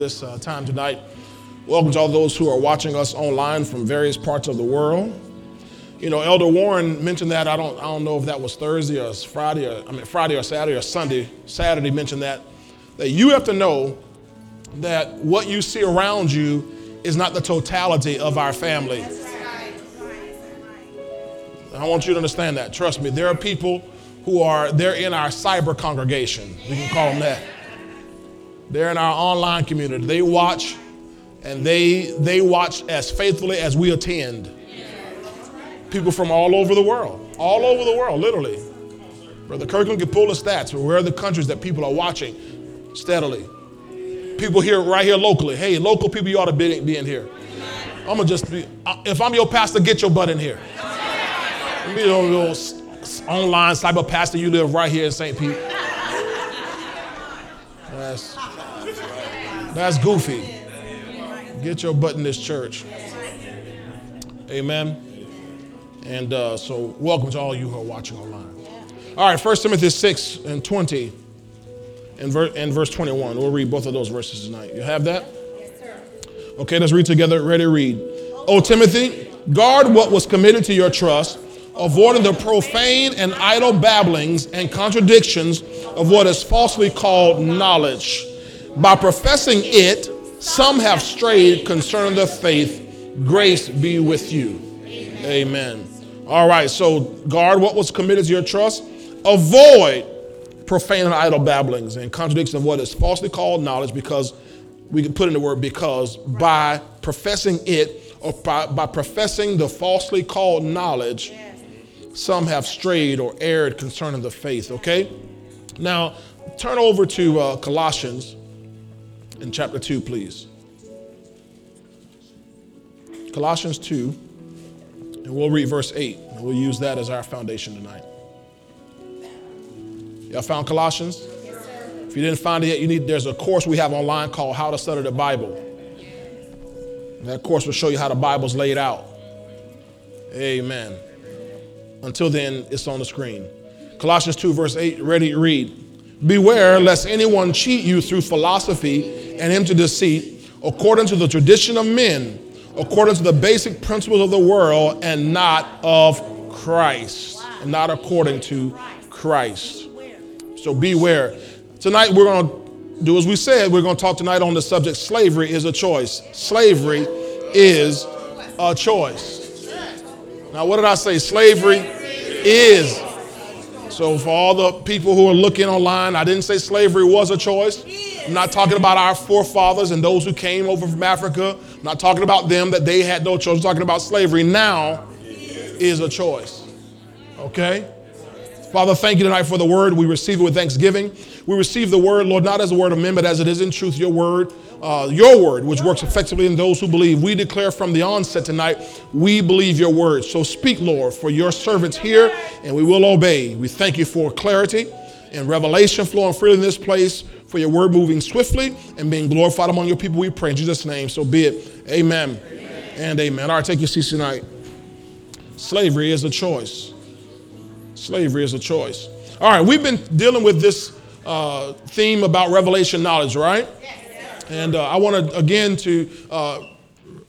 this uh, time tonight. Welcome to all those who are watching us online from various parts of the world. You know, Elder Warren mentioned that. I don't, I don't know if that was Thursday or Friday, or I mean Friday or Saturday or Sunday. Saturday mentioned that that you have to know that what you see around you is not the totality of our family. I want you to understand that. Trust me, there are people who are they're in our cyber congregation. We can call them that. They're in our online community. They watch and they they watch as faithfully as we attend. People from all over the world. All over the world, literally. Brother Kirkland can pull the stats for where are the countries that people are watching steadily. People here, right here locally. Hey, local people, you ought to be, be in here. I'm gonna just be, if I'm your pastor, get your butt in here. Be your little online cyber pastor, you live right here in St. Pete. That's, that's goofy. Get your butt in this church. Amen. And uh, so, welcome to all you who are watching online. All right, 1 Timothy 6 and 20 and, ver- and verse 21. We'll read both of those verses tonight. You have that? Yes, sir. Okay, let's read together. Ready, read. O Timothy, guard what was committed to your trust, avoiding the profane and idle babblings and contradictions of what is falsely called knowledge. By professing it, some have strayed concerning the faith. Grace be with you. Amen. All right, so guard what was committed to your trust. Avoid profane and idle babblings and contradictions of what is falsely called knowledge because we can put in the word because by professing it or by, by professing the falsely called knowledge, some have strayed or erred concerning the faith, okay? Now, turn over to uh, Colossians in chapter 2, please. Colossians 2, and we'll read verse 8, and we'll use that as our foundation tonight. Y'all found Colossians? If you didn't find it yet, you need there's a course we have online called How to Study the Bible. And that course will show you how the Bible's laid out. Amen. Until then, it's on the screen. Colossians 2, verse 8, ready, to read. Beware lest anyone cheat you through philosophy and empty deceit, according to the tradition of men, according to the basic principles of the world, and not of Christ. And not according to Christ. So beware. Tonight we're going to do as we said, we're going to talk tonight on the subject slavery is a choice. Slavery is a choice. Now, what did I say? Slavery is. So, for all the people who are looking online, I didn't say slavery was a choice. I'm not talking about our forefathers and those who came over from Africa. I'm not talking about them that they had no choice. I'm talking about slavery now is a choice. Okay? Father, thank you tonight for the word. We receive it with thanksgiving. We receive the word, Lord, not as a word of men, but as it is in truth, your word, uh, your word, which works effectively in those who believe. We declare from the onset tonight, we believe your word. So speak, Lord, for your servants here, and we will obey. We thank you for clarity and revelation flowing freely in this place, for your word moving swiftly and being glorified among your people. We pray in Jesus' name. So be it. Amen, amen. and amen. All right, take your seats tonight. Slavery is a choice. Slavery is a choice. All right, we've been dealing with this uh, theme about revelation knowledge, right? And uh, I want to again to uh,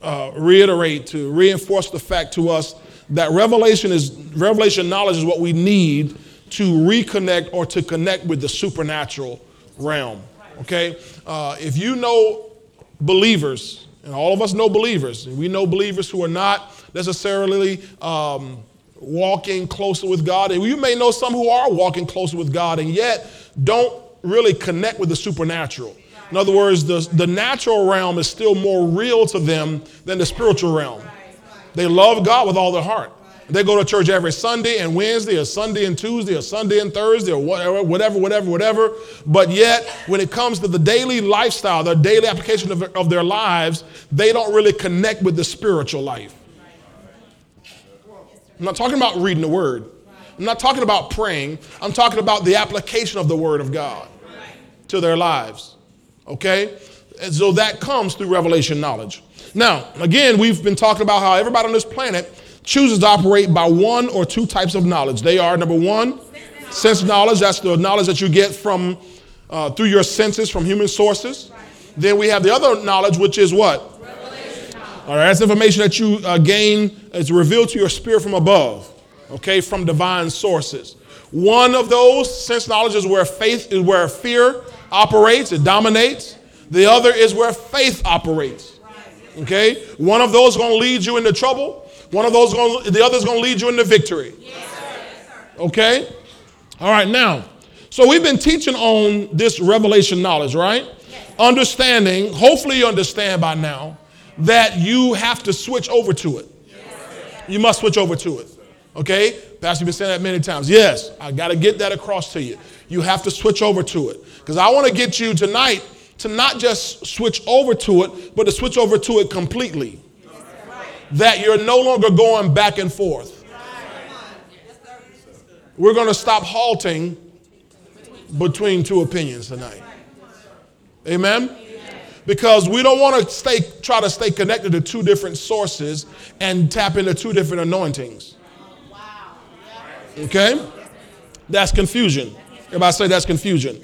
uh, reiterate, to reinforce the fact to us that revelation is revelation knowledge is what we need to reconnect or to connect with the supernatural realm. Okay, uh, if you know believers, and all of us know believers, and we know believers who are not necessarily um, walking closer with God. And you may know some who are walking closer with God and yet don't really connect with the supernatural. In other words, the, the natural realm is still more real to them than the spiritual realm. They love God with all their heart. They go to church every Sunday and Wednesday, or Sunday and Tuesday, or Sunday and Thursday, or whatever, whatever, whatever, whatever. But yet, when it comes to the daily lifestyle, the daily application of, of their lives, they don't really connect with the spiritual life. I'm not talking about reading the word. I'm not talking about praying. I'm talking about the application of the word of God to their lives. Okay? And so that comes through revelation knowledge. Now, again, we've been talking about how everybody on this planet chooses to operate by one or two types of knowledge. They are number one, sense knowledge. That's the knowledge that you get from uh, through your senses from human sources. Then we have the other knowledge, which is what? All right, that's information that you uh, gain, it's revealed to your spirit from above, okay, from divine sources. One of those sense knowledge is where faith is where fear operates, it dominates. The other is where faith operates. Okay? One of those going to lead you into trouble. One of those going the other is going to lead you into victory. Okay? All right, now, so we've been teaching on this revelation knowledge, right? Understanding, hopefully you understand by now that you have to switch over to it. You must switch over to it. Okay? Pastor, you've been saying that many times. Yes, I got to get that across to you. You have to switch over to it. Because I want to get you tonight to not just switch over to it, but to switch over to it completely. That you're no longer going back and forth. We're going to stop halting between two opinions tonight. Amen? Because we don't want to stay try to stay connected to two different sources and tap into two different anointings. Okay? That's confusion. Everybody say that's confusion.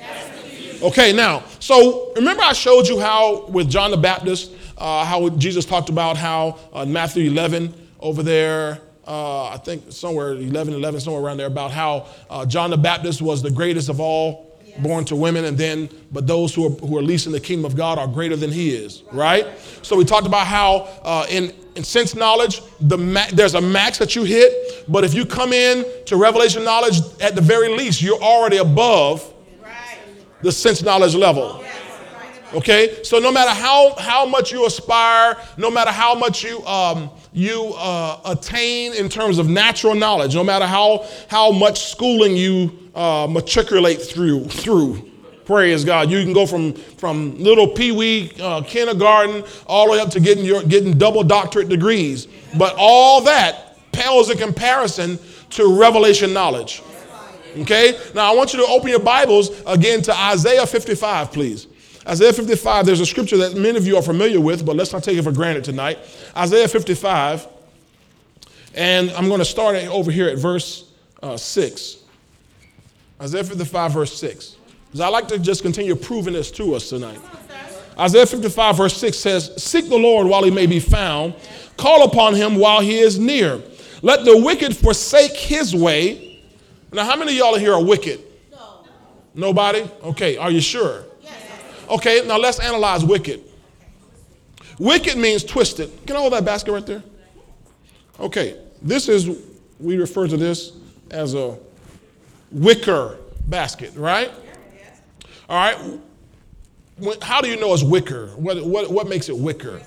Okay, now, so remember I showed you how with John the Baptist, uh, how Jesus talked about how uh, Matthew 11 over there, uh, I think somewhere 11, 11, somewhere around there, about how uh, John the Baptist was the greatest of all born to women, and then, but those who are, who are least in the kingdom of God are greater than he is, right? So we talked about how uh, in, in sense knowledge, the ma- there's a max that you hit, but if you come in to revelation knowledge, at the very least, you're already above the sense knowledge level. Okay, so no matter how how much you aspire, no matter how much you um, you uh, attain in terms of natural knowledge, no matter how how much schooling you uh, matriculate through through. Praise God. You can go from, from little pee wee uh, kindergarten all the way up to getting, your, getting double doctorate degrees. But all that pales in comparison to revelation knowledge. Okay? Now I want you to open your Bibles again to Isaiah 55, please. Isaiah 55, there's a scripture that many of you are familiar with, but let's not take it for granted tonight. Isaiah 55, and I'm going to start over here at verse uh, 6. Isaiah 55, verse 6. Because I like to just continue proving this to us tonight. Isaiah 55, verse 6 says, Seek the Lord while he may be found, call upon him while he is near. Let the wicked forsake his way now, how many of y'all here are wicked? No. Nobody? Okay, are you sure? Yes. Okay, now let's analyze wicked. Wicked means twisted. Can I hold that basket right there? Okay, this is, we refer to this as a wicker basket, right? All right. How do you know it's wicker? What, what, what makes it wicker?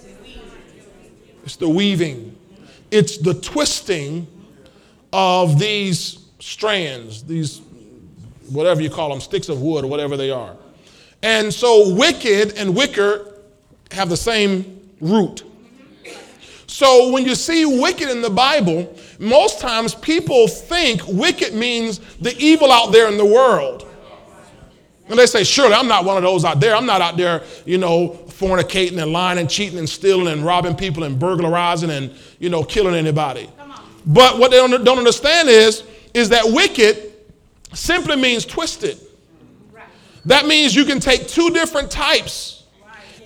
It's the weaving, it's the twisting of these strands, these, whatever you call them, sticks of wood or whatever they are. And so wicked and wicker have the same root. So when you see wicked in the Bible, most times people think wicked means the evil out there in the world. And they say, surely I'm not one of those out there. I'm not out there, you know, fornicating and lying and cheating and stealing and robbing people and burglarizing and, you know, killing anybody. But what they don't, don't understand is is that wicked simply means twisted. That means you can take two different types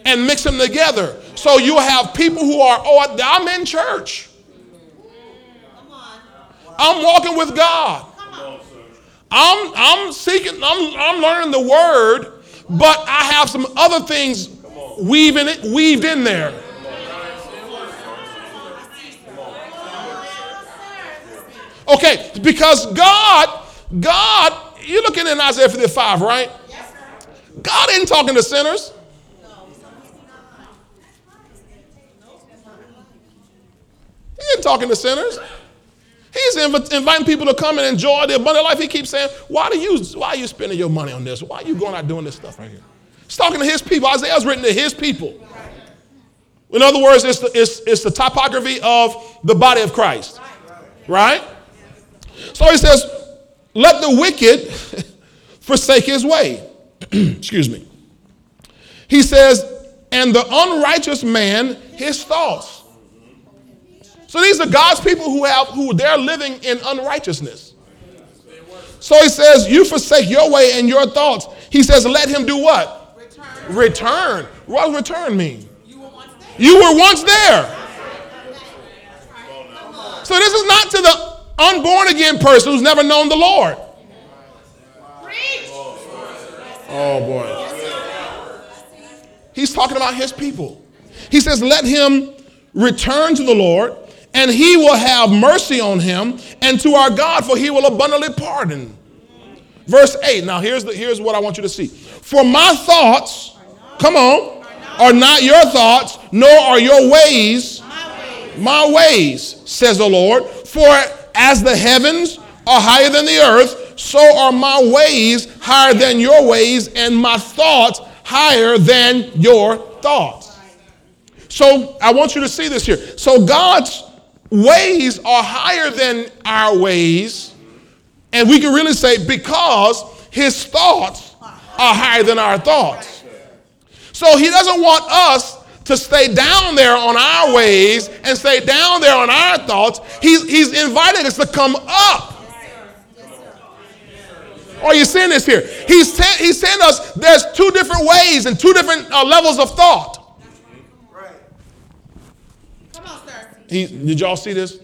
and mix them together. So you have people who are, oh, I'm in church. I'm walking with God. I'm, I'm seeking, I'm, I'm learning the word, but I have some other things weaving it, weaved in there. Okay, because God, God, you're looking in Isaiah 55, right? God isn't talking to sinners. He ain't talking to sinners. He's inv- inviting people to come and enjoy the abundant life. He keeps saying, why, do you, why are you spending your money on this? Why are you going out doing this stuff right here? He's talking to his people. Isaiah's written to his people. In other words, it's the, it's, it's the typography of the body of Christ. Right? So he says, let the wicked forsake his way. Excuse me. He says, and the unrighteous man his thoughts. So these are God's people who have who they're living in unrighteousness. So he says, You forsake your way and your thoughts. He says, Let him do what? Return, Return. What does return mean? You were once there. So this is not to the unborn again person who's never known the Lord. Oh boy. He's talking about his people. He says, Let him return to the Lord, and he will have mercy on him, and to our God, for he will abundantly pardon. Verse 8. Now here's, the, here's what I want you to see. For my thoughts, come on, are not your thoughts, nor are your ways my ways, says the Lord. For as the heavens are higher than the earth, so are my ways higher than your ways, and my thoughts higher than your thoughts. So I want you to see this here. So God's ways are higher than our ways, and we can really say because his thoughts are higher than our thoughts. So he doesn't want us to stay down there on our ways and stay down there on our thoughts. He's, he's invited us to come up. Are you seeing this here? He's, he's saying us there's two different ways and two different uh, levels of thought. Right. Come on, sir. He, did y'all see this?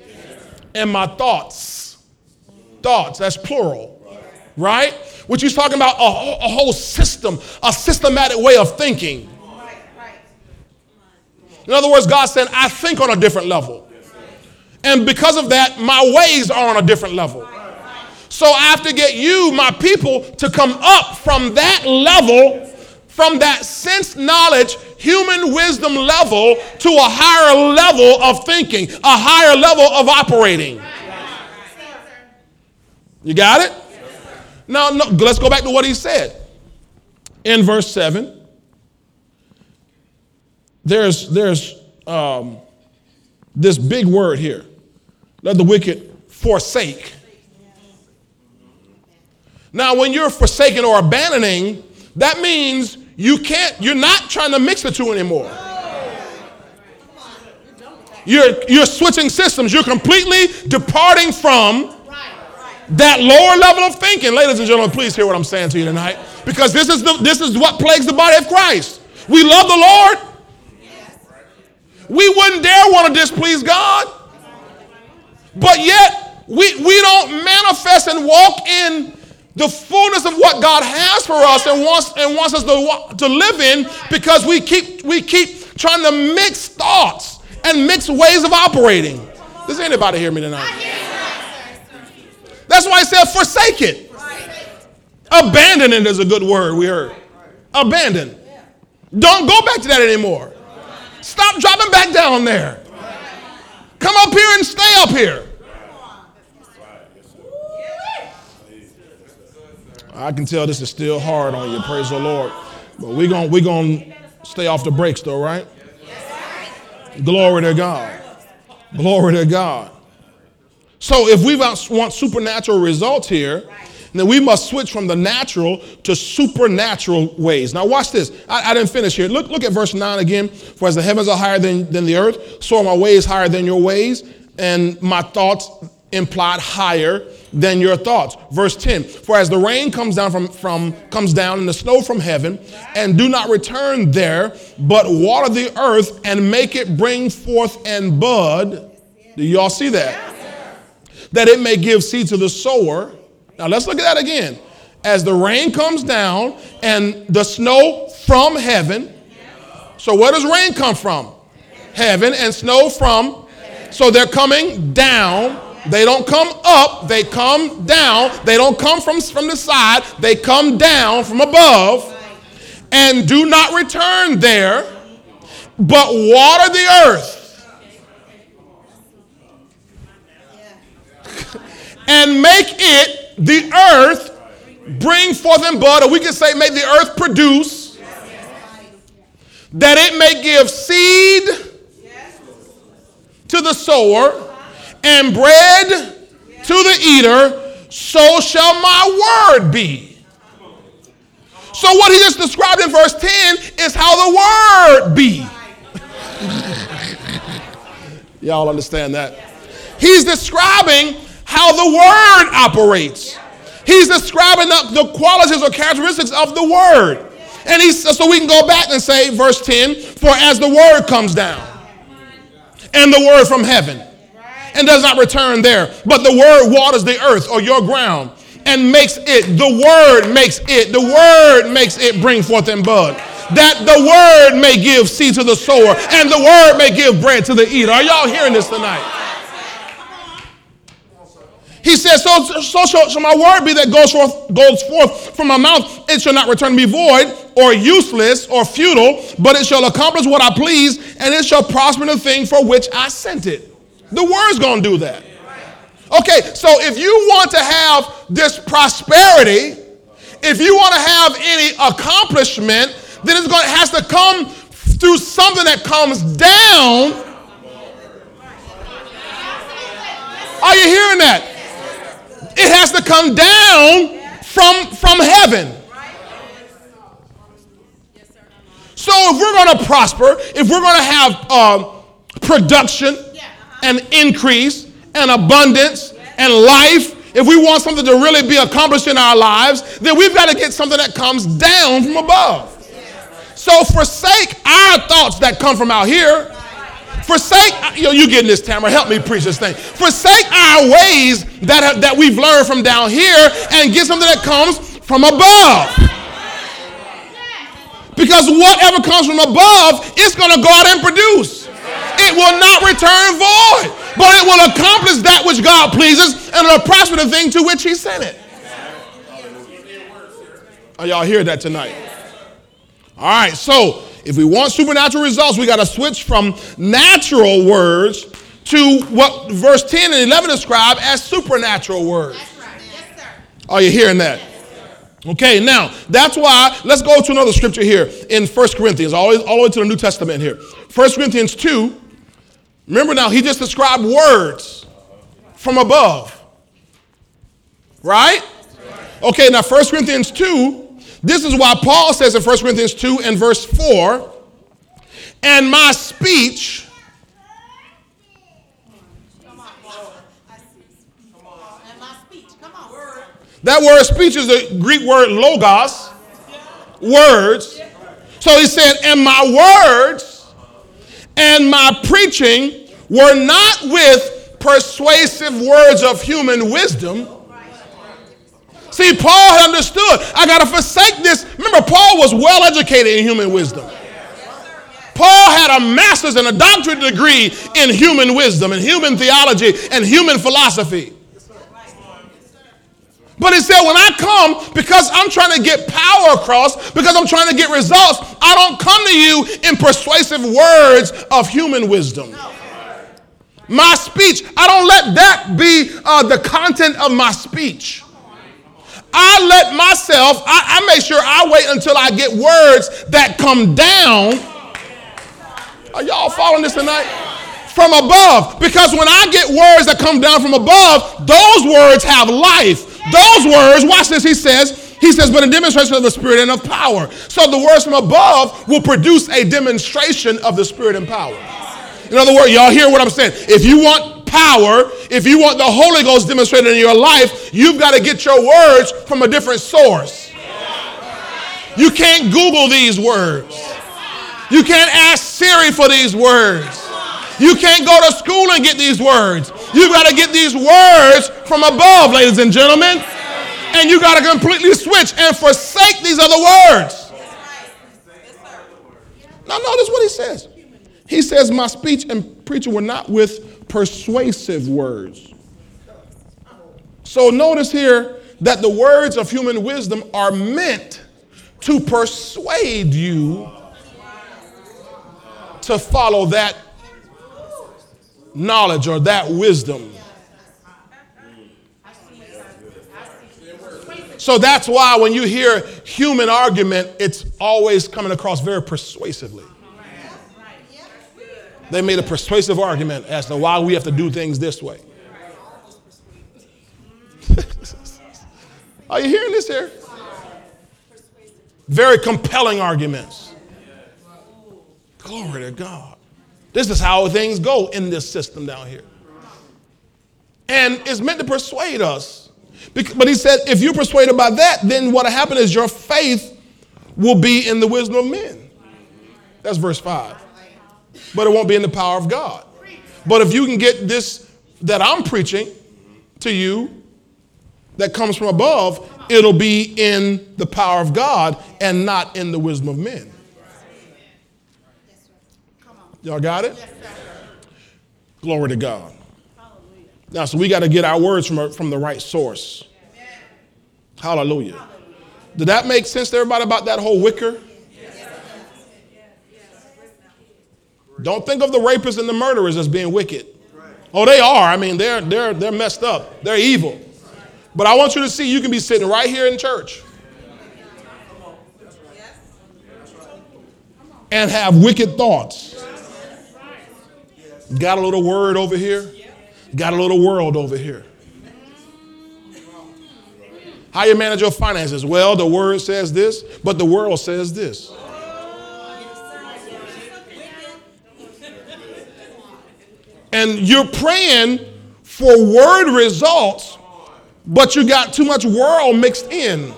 And my thoughts. Thoughts, that's plural. Right? Which he's talking about a, a whole system, a systematic way of thinking. In other words, God said, I think on a different level. And because of that, my ways are on a different level. So I have to get you, my people, to come up from that level, from that sense knowledge, human wisdom level, to a higher level of thinking, a higher level of operating. You got it? Now, no, let's go back to what he said in verse 7 there's, there's um, this big word here. Let the wicked forsake. Now, when you're forsaken or abandoning, that means you can't, you're not trying to mix the two anymore. You're, you're switching systems. You're completely departing from that lower level of thinking. Ladies and gentlemen, please hear what I'm saying to you tonight. Because this is, the, this is what plagues the body of Christ. We love the Lord, we wouldn't dare want to displease God. But yet, we, we don't manifest and walk in the fullness of what God has for us and wants, and wants us to, to live in because we keep, we keep trying to mix thoughts and mix ways of operating. Does anybody hear me tonight? That's why I said forsake it. Abandon it is a good word we heard. Abandon. Don't go back to that anymore. Stop dropping back down there. Come up here and stay up here. I can tell this is still hard on you, praise the Lord. But we're going we gonna stay off the brakes, though, right? Glory to God. Glory to God. So if we want supernatural results here, then we must switch from the natural to supernatural ways. Now, watch this. I, I, didn't finish here. Look, look at verse 9 again. For as the heavens are higher than, than the earth, so are my ways higher than your ways, and my thoughts implied higher than your thoughts. Verse 10 For as the rain comes down from, from comes down and the snow from heaven, and do not return there, but water the earth and make it bring forth and bud. Do y'all see that? That it may give seed to the sower now let's look at that again. As the rain comes down and the snow from heaven. So where does rain come from? Heaven and snow from. So they're coming down. They don't come up, they come down. They don't come from, from the side, they come down from above and do not return there, but water the earth. and make it the earth bring forth and bud, or we can say, make the earth produce, that it may give seed to the sower and bread to the eater, so shall my word be. So, what he just described in verse 10 is how the word be. Y'all understand that? He's describing how the word operates. He's describing the, the qualities or characteristics of the word. And he so we can go back and say, verse 10, for as the word comes down, and the word from heaven, and does not return there, but the word waters the earth or your ground and makes it, the word makes it, the word makes it bring forth and bud. That the word may give seed to the sower and the word may give bread to the eater. Are y'all hearing this tonight? He says, so, so shall, shall, my word be that goes forth, goes forth from my mouth. It shall not return me void or useless or futile, but it shall accomplish what I please, and it shall prosper in the thing for which I sent it. The word's going to do that. Okay, so if you want to have this prosperity, if you want to have any accomplishment, then it's going to has to come through something that comes down. Are you hearing that? It has to come down from from heaven. So if we're going to prosper, if we're going to have uh, production and increase, and abundance and life, if we want something to really be accomplished in our lives, then we've got to get something that comes down from above. So forsake our thoughts that come from out here. Forsake, uh, you know, you getting this, Tamara. Help me preach this thing. Forsake our ways that, have, that we've learned from down here and get something that comes from above. Because whatever comes from above, it's going to go out and produce. It will not return void but it will accomplish that which God pleases and it'll prosper the thing to which He sent it. Are y'all hear that tonight? All right, so if we want supernatural results, we got to switch from natural words to what verse 10 and 11 describe as supernatural words. Are you hearing that? Okay, now that's why let's go to another scripture here in 1 Corinthians, all, all the way to the New Testament here. 1 Corinthians 2, Remember now, he just described words from above. Right? Okay, now 1 Corinthians 2, this is why Paul says in 1 Corinthians 2 and verse 4, and my speech. Come on. And my speech. Come on. That word speech is the Greek word logos, words. So he said, and my words and my preaching were not with persuasive words of human wisdom. See, Paul had understood. I got to forsake this. Remember, Paul was well educated in human wisdom. Paul had a master's and a doctorate degree in human wisdom and human theology and human philosophy. But he said, when I come, because I'm trying to get power across, because I'm trying to get results, I don't come to you in persuasive words of human wisdom. My speech, I don't let that be uh, the content of my speech. I let myself, I, I make sure I wait until I get words that come down. Are y'all following this tonight? From above. Because when I get words that come down from above, those words have life. Those words, watch this, he says, he says, but a demonstration of the Spirit and of power. So the words from above will produce a demonstration of the Spirit and power. In other words, y'all hear what I'm saying? If you want power, if you want the Holy Ghost demonstrated in your life, you've got to get your words from a different source. You can't Google these words. You can't ask Siri for these words. You can't go to school and get these words. You got to get these words from above, ladies and gentlemen. And you got to completely switch and forsake these other words. Now, notice what he says. He says, My speech and preaching were not with persuasive words. So, notice here that the words of human wisdom are meant to persuade you to follow that knowledge or that wisdom. So that's why when you hear human argument, it's always coming across very persuasively. They made a persuasive argument as to why we have to do things this way. Are you hearing this here? Very compelling arguments. Glory to God. This is how things go in this system down here. And it's meant to persuade us. But he said, if you're persuaded by that, then what will happen is your faith will be in the wisdom of men. That's verse 5. But it won't be in the power of God. But if you can get this that I'm preaching to you that comes from above, it'll be in the power of God and not in the wisdom of men. Y'all got it? Glory to God. Now, so we got to get our words from, from the right source. Hallelujah. Did that make sense to everybody about that whole wicker? Don't think of the rapists and the murderers as being wicked. Oh, they are. I mean, they're, they're, they're messed up. They're evil. But I want you to see you can be sitting right here in church and have wicked thoughts. Got a little word over here, got a little world over here. How you manage your finances? Well, the word says this, but the world says this. And you're praying for word results, but you got too much world mixed in.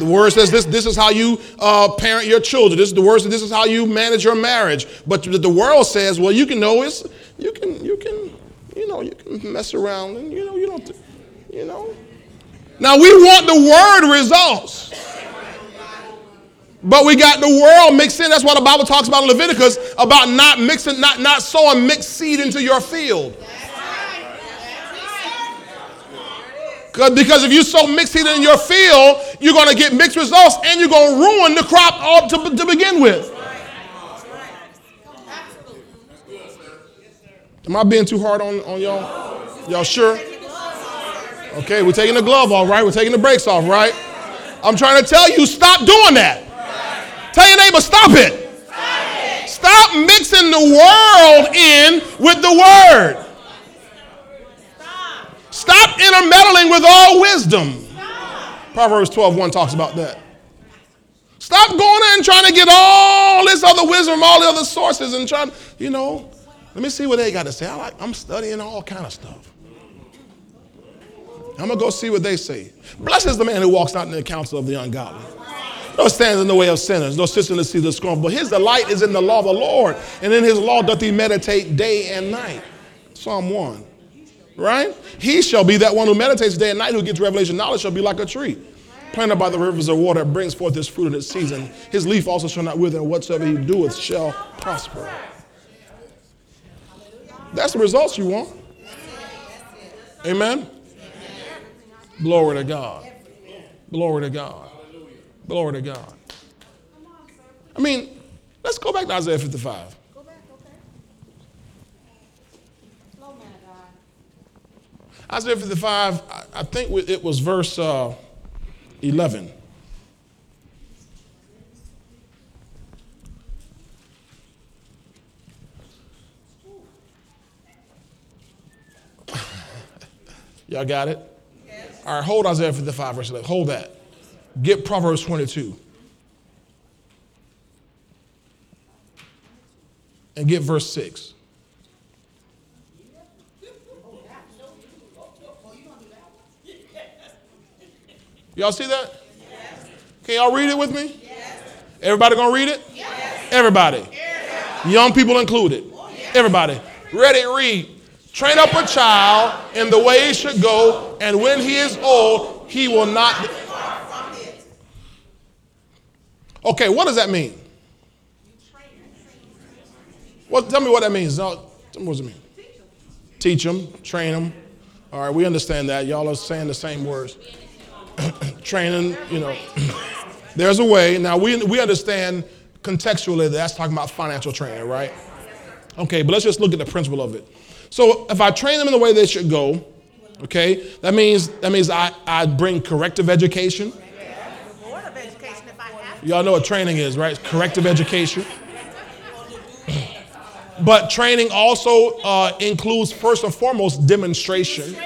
The word says this, this is how you uh, parent your children. This is the word says this is how you manage your marriage. But the world says, well, you can know it's, you can, you can, you know, you can mess around and you know, you don't, you know. Now we want the word results. But we got the world mixed in. That's why the Bible talks about in Leviticus about not mixing, not, not sowing mixed seed into your field. Because if you sow mixed seed in your field, you're going to get mixed results and you're going to ruin the crop all to, to begin with. Am I being too hard on, on y'all? Y'all sure? Okay, we're taking the glove off, right? We're taking the brakes off, right? I'm trying to tell you, stop doing that. Tell your neighbor, stop it. Stop mixing the world in with the word. Stop intermeddling with all wisdom. Proverbs 12 1 talks about that. Stop going in and trying to get all this other wisdom from all the other sources and trying, you know, let me see what they got to say. I like, I'm studying all kind of stuff. I'm going to go see what they say. Blessed is the man who walks not in the counsel of the ungodly. No stands in the way of sinners, no sits in the seat of the scornful. But his delight is in the law of the Lord, and in his law doth he meditate day and night. Psalm 1 right? He shall be that one who meditates day and night, who gets revelation knowledge, shall be like a tree planted by the rivers of water, brings forth his fruit in its season. His leaf also shall not wither, and whatsoever he doeth shall prosper. That's the results you want. Amen? Glory to God. Glory to God. Glory to God. I mean, let's go back to Isaiah 55. Isaiah 55, I think it was verse uh, 11. Y'all got it? Yes. All right, hold Isaiah 55, verse 11. Hold that. Get Proverbs 22. And get verse 6. Y'all see that? Yes. Can y'all read it with me? Yes. Everybody gonna read it? Yes. Everybody. Young people included. Everybody. Ready, read. Train up a child in the way he should go, and when he is old, he will not. It. Okay, what does that mean? Well, tell me what that means. No, what does it mean? Teach them, train them. All right, we understand that. Y'all are saying the same words. training, you know, there's a way. Now, we, we understand contextually that that's talking about financial training, right? Okay, but let's just look at the principle of it. So if I train them in the way they should go, okay, that means that means I, I bring corrective education. Y'all know what training is, right? Corrective education. But training also uh, includes, first and foremost, demonstration.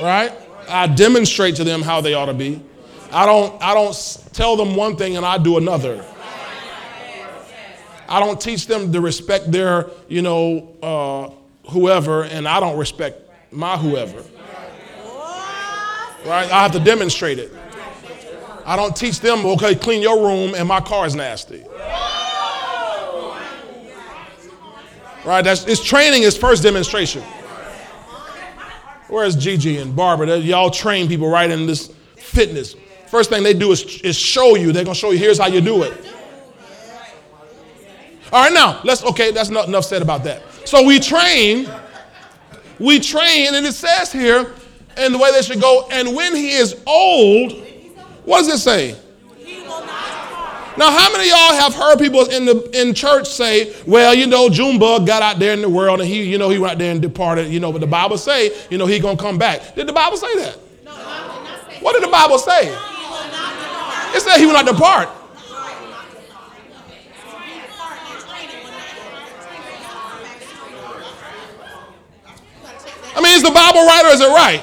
Right? I demonstrate to them how they ought to be. I don't, I don't tell them one thing and I do another. I don't teach them to respect their, you know, uh, whoever, and I don't respect my whoever. Right? I have to demonstrate it. I don't teach them, okay, clean your room and my car is nasty. Right? That's it's training is first demonstration. Where's Gigi and Barbara? Y'all train people right in this fitness. First thing they do is, is show you. They're gonna show you here's how you do it. All right, now let's okay, that's not enough said about that. So we train, we train, and it says here, and the way they should go, and when he is old, what does it say? Now, how many of y'all have heard people in the in church say, "Well, you know, Junebug got out there in the world, and he, you know, he went out there and departed." You know, but the Bible say, you know, he gonna come back. Did the Bible say that? No, say what did the Bible say? It said he will not depart. I mean, is the Bible right or is it right?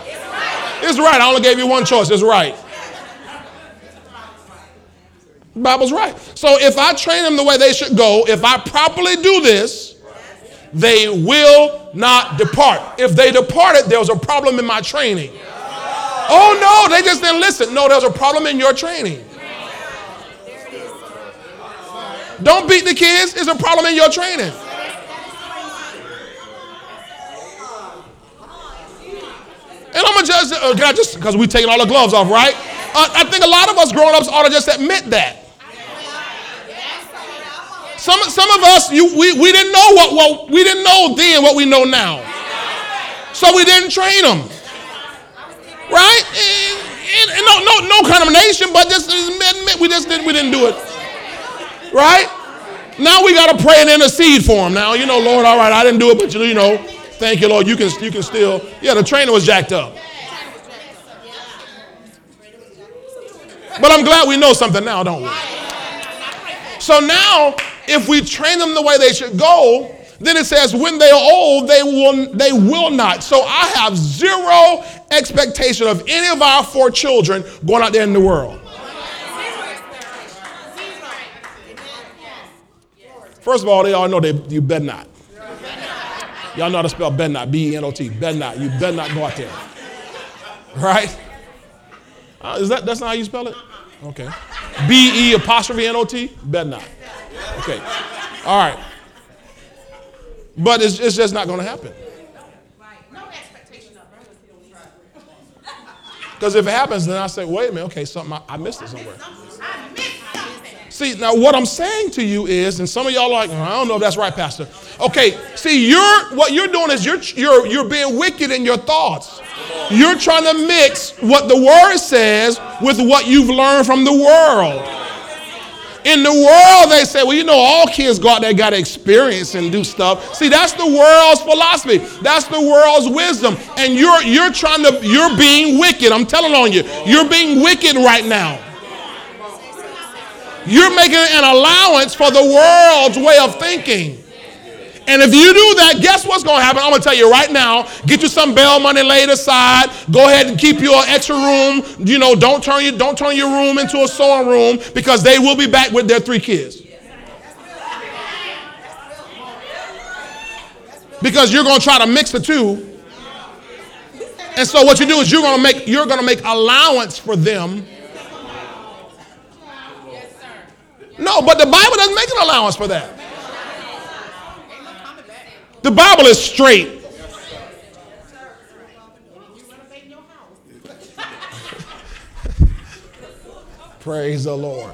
It's right. I only gave you one choice. It's right. Bible's right. So if I train them the way they should go, if I properly do this, they will not depart. If they departed, there was a problem in my training. Oh no, they just didn't listen. No, there's a problem in your training. Don't beat the kids, it's a problem in your training. And I'm gonna just, uh, can I just, because we're taking all the gloves off, right? Uh, I think a lot of us grown ups ought to just admit that. Some, some of us, you, we, we didn't know what, what we didn't know then what we know now. So we didn't train them. Right? And, and no, no, no condemnation, but just admit we just didn't, we didn't do it. Right? Now we got to pray and intercede for them. Now, you know, Lord, all right, I didn't do it, but you, you know, thank you, Lord. You can, you can still, yeah, the trainer was jacked up. But I'm glad we know something now, don't we? So now if we train them the way they should go, then it says when they are old, they will, they will not. So I have zero expectation of any of our four children going out there in the world. First of all, they all know they, you better not. Y'all know how to spell better not, B E N O T, better not. You better not go out there. Right? Uh, is that, that's not how you spell it? Okay. B E apostrophe N O T, better not. Okay. All right. But it's, it's just not going to happen. Right. No expectation of. Because if it happens, then I say, wait a minute, okay, something I, I missed it somewhere. See, now what I'm saying to you is, and some of y'all are like, mm, I don't know if that's right, Pastor. Okay, see, you're what you're doing is you're you're you're being wicked in your thoughts. You're trying to mix what the word says with what you've learned from the world. In the world, they say, well, you know, all kids go out there, got to experience and do stuff. See, that's the world's philosophy. That's the world's wisdom. And you're you're trying to, you're being wicked. I'm telling on you. You're being wicked right now. You're making an allowance for the world's way of thinking. And if you do that, guess what's going to happen? I'm going to tell you right now. Get you some bail money laid aside. Go ahead and keep your extra room. You know, don't turn your don't turn your room into a sewing room because they will be back with their three kids. Because you're going to try to mix the two. And so what you do is you're going to make you're going to make allowance for them. No, but the Bible doesn't make an allowance for that. The Bible is straight. Praise the Lord.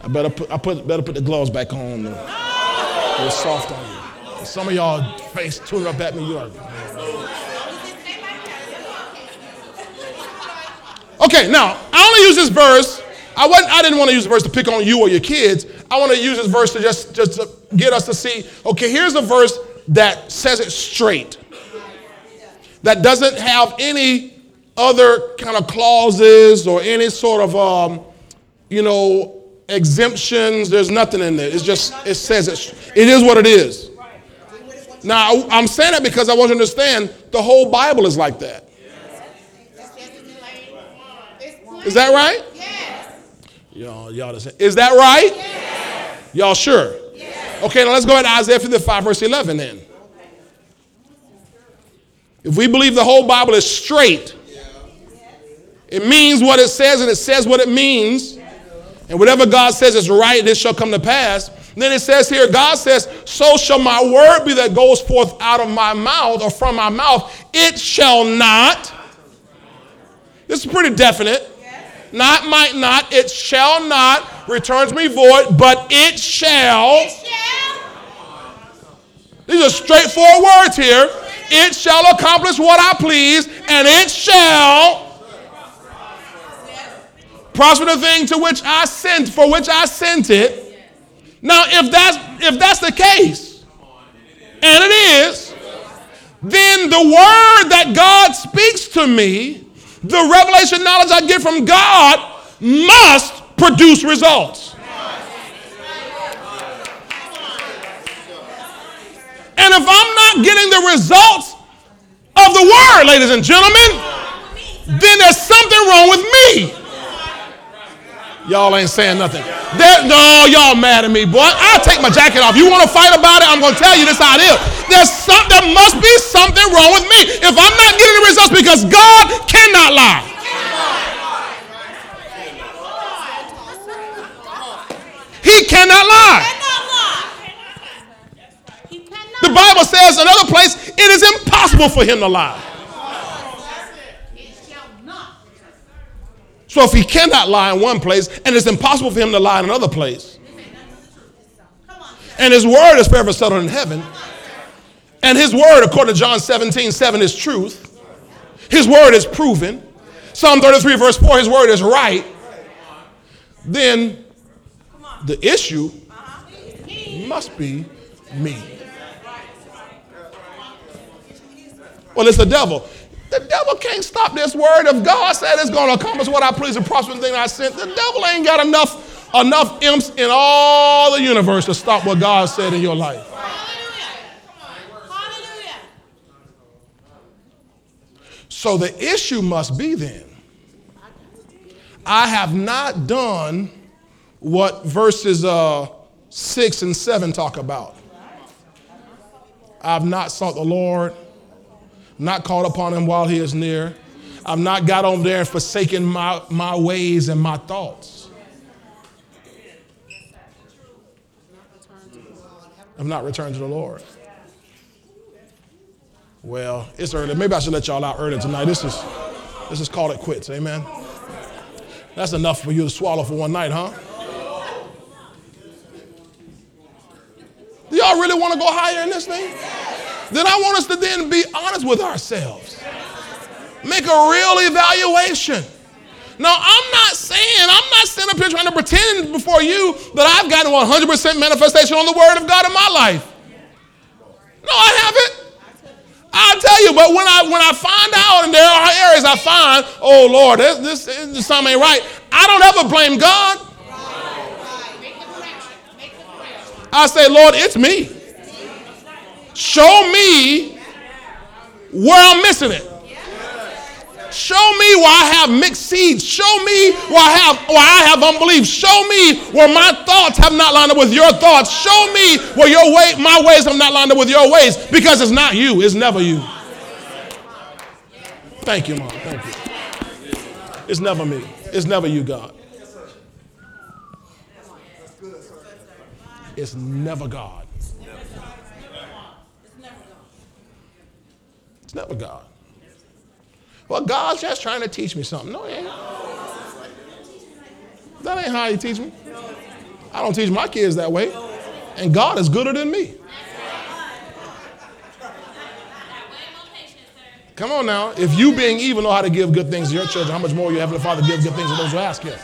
I better put, I put, better put the gloves back on. They're soft on you. Some of y'all face tune up at me. You are. Okay, now I only use this verse. I wasn't, I didn't want to use the verse to pick on you or your kids. I want to use this verse to just, just to get us to see okay, here's a verse that says it straight, that doesn't have any other kind of clauses or any sort of, um, you know, exemptions. There's nothing in there. It's just, it says it. It is what it is. Now, I'm saying that because I want you to understand the whole Bible is like that. Is that right? Y'all, y'all, is that right? Y'all sure? Yes. Okay, now let's go ahead to Isaiah 55, verse 11 then. If we believe the whole Bible is straight, it means what it says and it says what it means, and whatever God says is right, this shall come to pass. Then it says here, God says, So shall my word be that goes forth out of my mouth or from my mouth. It shall not. This is pretty definite. Not might not, it shall not returns me void, but it shall. These are straightforward words here. It shall accomplish what I please, and it shall prosper the thing to which I sent, for which I sent it. Now, if that's if that's the case, and it is, then the word that God speaks to me, the revelation knowledge I get from God, must produce results. And if I'm not getting the results of the word, ladies and gentlemen, then there's something wrong with me. Y'all ain't saying nothing. No, y'all mad at me, boy. I'll take my jacket off. You want to fight about it? I'm going to tell you this how it is. There's some, there must be something wrong with me if I'm not getting the results because God cannot lie. He cannot lie. The Bible says another place, it is impossible for him to lie. So if he cannot lie in one place, and it's impossible for him to lie in another place, and his word is forever settled in heaven, and his word, according to John 17, 7, is truth. His word is proven. Psalm 33, verse 4, his word is right. Then the issue must be me. Well, it's the devil. The devil can't stop this word. If God said it's going to accomplish what I please and prosper the thing I sent, the devil ain't got enough, enough imps in all the universe to stop what God said in your life. So the issue must be then I have not done what verses uh, 6 and 7 talk about. I've not sought the Lord not called upon him while he is near. I've not got on there and forsaken my, my ways and my thoughts. I've not returned to the Lord. Well, it's early. Maybe I should let y'all out early tonight. This is this is call it quits. Amen. That's enough for you to swallow for one night, huh? Do y'all really want to go higher in this thing? then I want us to then be honest with ourselves. Make a real evaluation. Now, I'm not saying, I'm not sitting up here trying to pretend before you that I've gotten 100% manifestation on the Word of God in my life. No, I haven't. I'll tell you, but when I when I find out, and there are areas I find, oh Lord, this, this, this something ain't right, I don't ever blame God. I say, Lord, it's me. Show me where I'm missing it. Show me where I have mixed seeds. Show me where I have where I have unbelief. Show me where my thoughts have not lined up with your thoughts. Show me where your way, my ways have not lined up with your ways. Because it's not you. It's never you. Thank you, Mom. Thank you. It's never me. It's never you, God. It's never God. It's never God. It's never God. Well, God's just trying to teach me something. No, ain't. That ain't how he teach me. I don't teach my kids that way. And God is gooder than me. Come on now. If you being evil know how to give good things to your children, how much more you have Heavenly Father give good things to those who ask Him?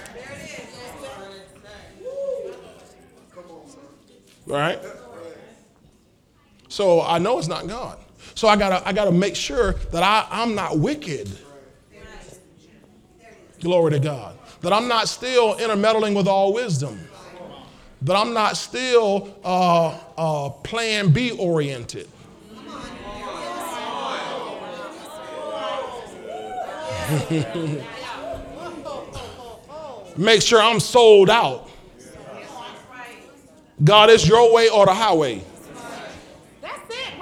Right? So I know it's not God. So I gotta, I gotta make sure that I, I'm not wicked. Glory to God. That I'm not still intermeddling with all wisdom. That I'm not still uh, uh, plan B oriented. Make sure I'm sold out. God, is your way or the highway.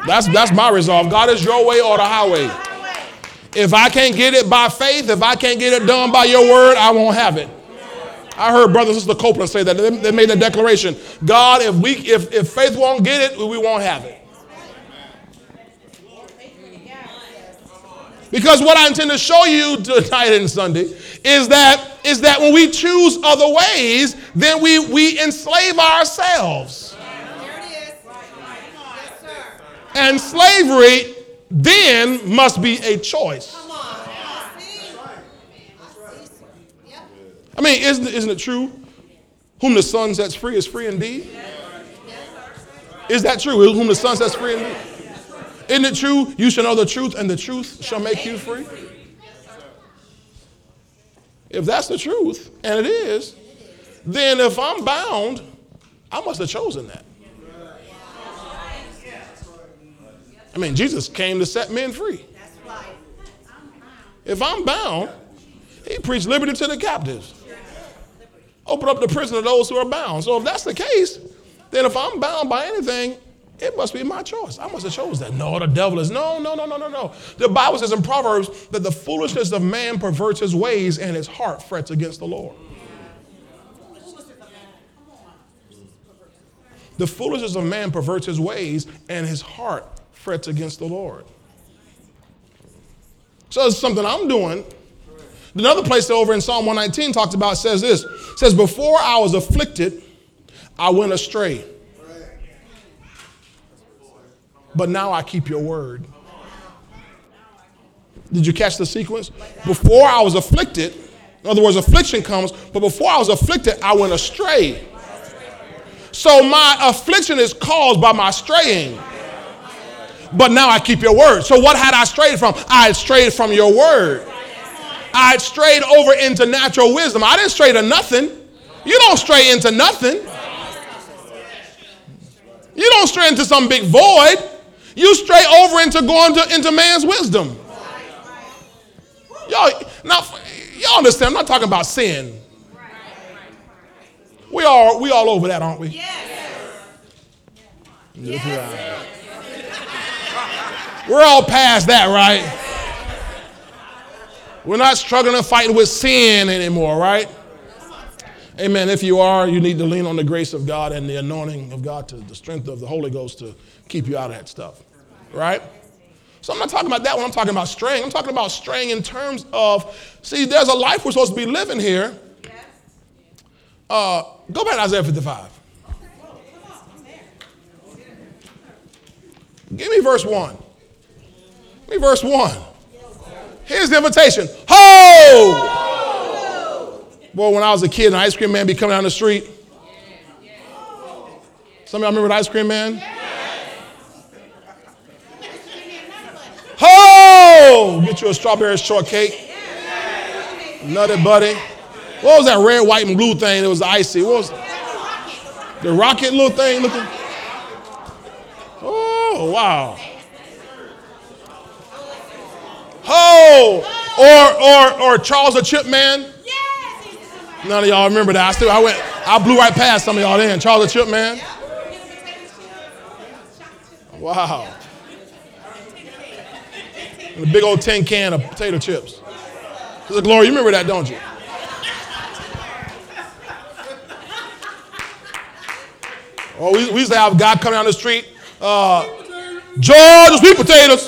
That's, that's my resolve. God is your way or the highway. If I can't get it by faith, if I can't get it done by your word, I won't have it. I heard Brother Sister Copeland say that. They made that declaration. God, if we if, if faith won't get it, we won't have it. Because what I intend to show you tonight and Sunday is that is that when we choose other ways, then we, we enslave ourselves. And slavery then must be a choice. I mean, isn't, isn't it true? Whom the Son sets free is free indeed. Is that true? Whom the Son sets free indeed. Isn't it true? You shall know the truth, and the truth shall make you free. If that's the truth, and it is, then if I'm bound, I must have chosen that. I mean, Jesus came to set men free. If I'm bound, he preached liberty to the captives. Open up the prison to those who are bound. So if that's the case, then if I'm bound by anything, it must be my choice. I must have chose that. No, the devil is. No, no, no, no, no, no. The Bible says in Proverbs that the foolishness of man perverts his ways and his heart frets against the Lord. The foolishness of man perverts his ways and his heart frets against the Lord. So it's something I'm doing. Another place over in Psalm 119 talks about says this says, Before I was afflicted, I went astray but now I keep your word. Did you catch the sequence? Before I was afflicted, in other words, affliction comes, but before I was afflicted, I went astray. So my affliction is caused by my straying. But now I keep your word. So what had I strayed from? I had strayed from your word. I had strayed over into natural wisdom. I didn't stray to nothing. You don't stray into nothing. You don't stray into some big void. You stray over into going to, into man's wisdom. Y'all, now, y'all understand, I'm not talking about sin. We are we all over that, aren't we? Yes. yes. We're all past that, right? We're not struggling and fighting with sin anymore, right? Amen. If you are, you need to lean on the grace of God and the anointing of God to the strength of the Holy Ghost to keep you out of that stuff right? So I'm not talking about that when I'm talking about straying. I'm talking about straying in terms of, see, there's a life we're supposed to be living here. Uh, go back to Isaiah 55. Give me verse 1. Me verse 1. Here's the invitation. Ho! Boy, when I was a kid, an ice cream man be coming down the street. Some of y'all remember the ice cream man? Ho! Get you a strawberry shortcake. Nutty buddy. What was that red, white, and blue thing that was icy? What was the rocket little thing looking? Oh, wow. Ho! Or or or Charles the Chip Man. None of y'all remember that. I still I went I blew right past some of y'all then. Charles the Chip Man. Wow. And a big old tin can of potato chips. Sister Glory, you remember that, don't you? Oh, we, we used to have a guy come down the street, uh, Georgia sweet potatoes.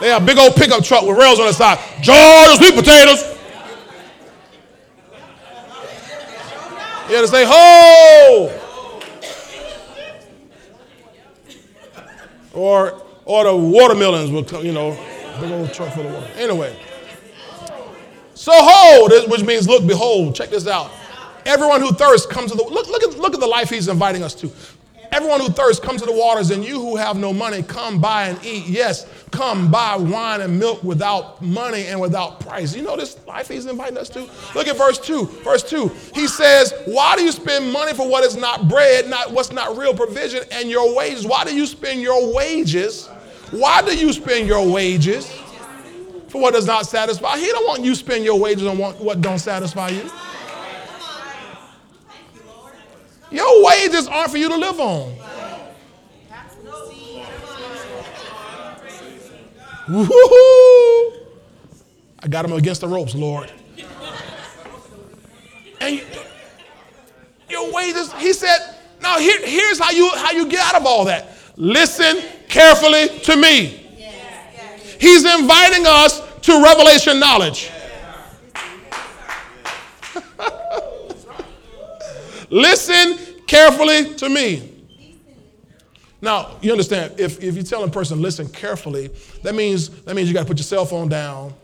They have a big old pickup truck with rails on the side. Georgia sweet potatoes. Yeah, to say, ho! Or or the watermelons will come, you know, big old truck full of water. Anyway. So hold, which means look, behold. Check this out. Everyone who thirsts comes to the look, look at look at the life he's inviting us to. Everyone who thirsts come to the waters, and you who have no money, come buy and eat. Yes, come buy wine and milk without money and without price. You know this life he's inviting us to? Look at verse 2. Verse 2. He says, Why do you spend money for what is not bread, not what's not real provision, and your wages? Why do you spend your wages? Why do you spend your wages for what does not satisfy? He don't want you spend your wages on what don't satisfy you. Your wages aren't for you to live on. Woo-hoo. I got him against the ropes, Lord. And you, your wages, he said, now here, here's how you how you get out of all that. Listen carefully to me. He's inviting us to revelation knowledge. Listen carefully to me. Now, you understand, if, if you tell a person, listen carefully, that means, that means you got to put your cell phone down.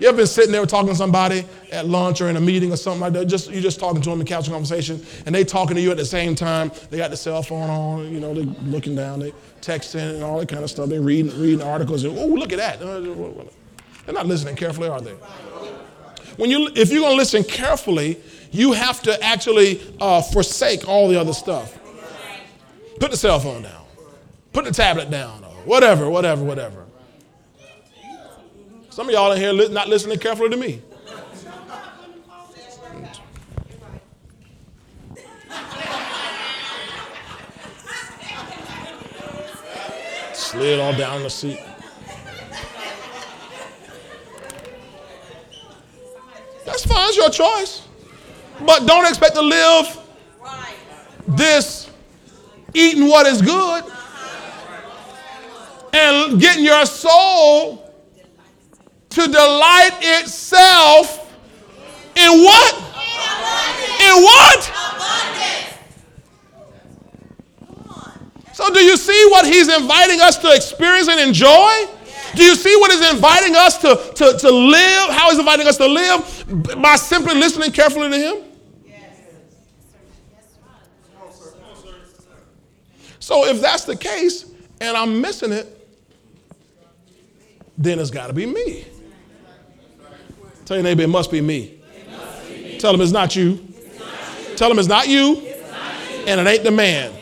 You ever been sitting there talking to somebody at lunch or in a meeting or something like that? Just, you're just talking to them in casual conversation, and they talking to you at the same time. They got the cell phone on, you know, they're looking down, they texting and all that kind of stuff. They reading, reading articles. And, oh, look at that. They're not listening carefully, are they? When you, if you're going to listen carefully, you have to actually uh, forsake all the other stuff. Put the cell phone down. Put the tablet down. Or whatever, whatever, whatever. Some of y'all in here li- not listening carefully to me. Slid all down the seat. That's fine, it's your choice. But don't expect to live this eating what is good and getting your soul to delight itself in what? In what? So, do you see what he's inviting us to experience and enjoy? Do you see what he's inviting us to, to, to live? How he's inviting us to live? By simply listening carefully to him? So, if that's the case and I'm missing it, then it's got to be me. Tell your neighbor, it must be me. Tell him it's not you. Tell him it's not you, it's not you. and it ain't the man.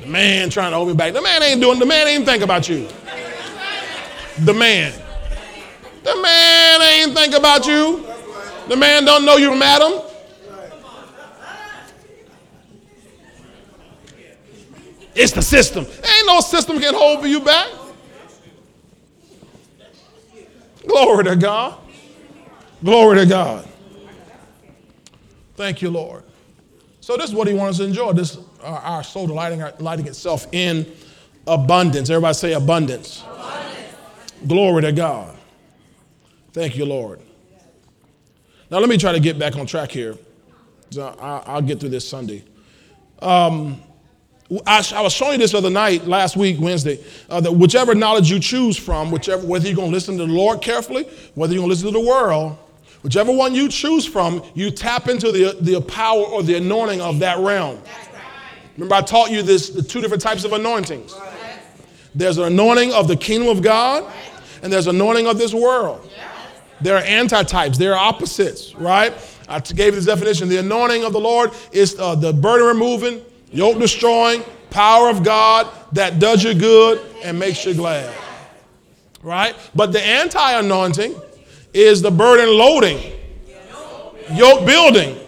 The man trying to hold me back. The man ain't doing, the man ain't think about you. The man. The man ain't think about you. The man don't know you're madam. It's the system. Ain't no system can hold you back. Glory to God. Glory to God. Thank you, Lord. So this is what he wants us to enjoy. This uh, our soul delighting, our, lighting itself in abundance. Everybody say abundance. abundance. Glory to God. Thank you, Lord. Now let me try to get back on track here. So I'll get through this Sunday. Um, I, was showing you this other night, last week, Wednesday, uh, that whichever knowledge you choose from, whichever, whether you're going to listen to the Lord carefully, whether you're going to listen to the world, whichever one you choose from, you tap into the, the power or the anointing of that realm. Remember, I taught you this, the two different types of anointings. There's an anointing of the kingdom of God, and there's an anointing of this world. There are antitypes, there are opposites, right? I gave this definition. The anointing of the Lord is uh, the burden removing, yoke destroying power of God that does you good and makes you glad. Right? But the anti anointing is the burden loading, yoke building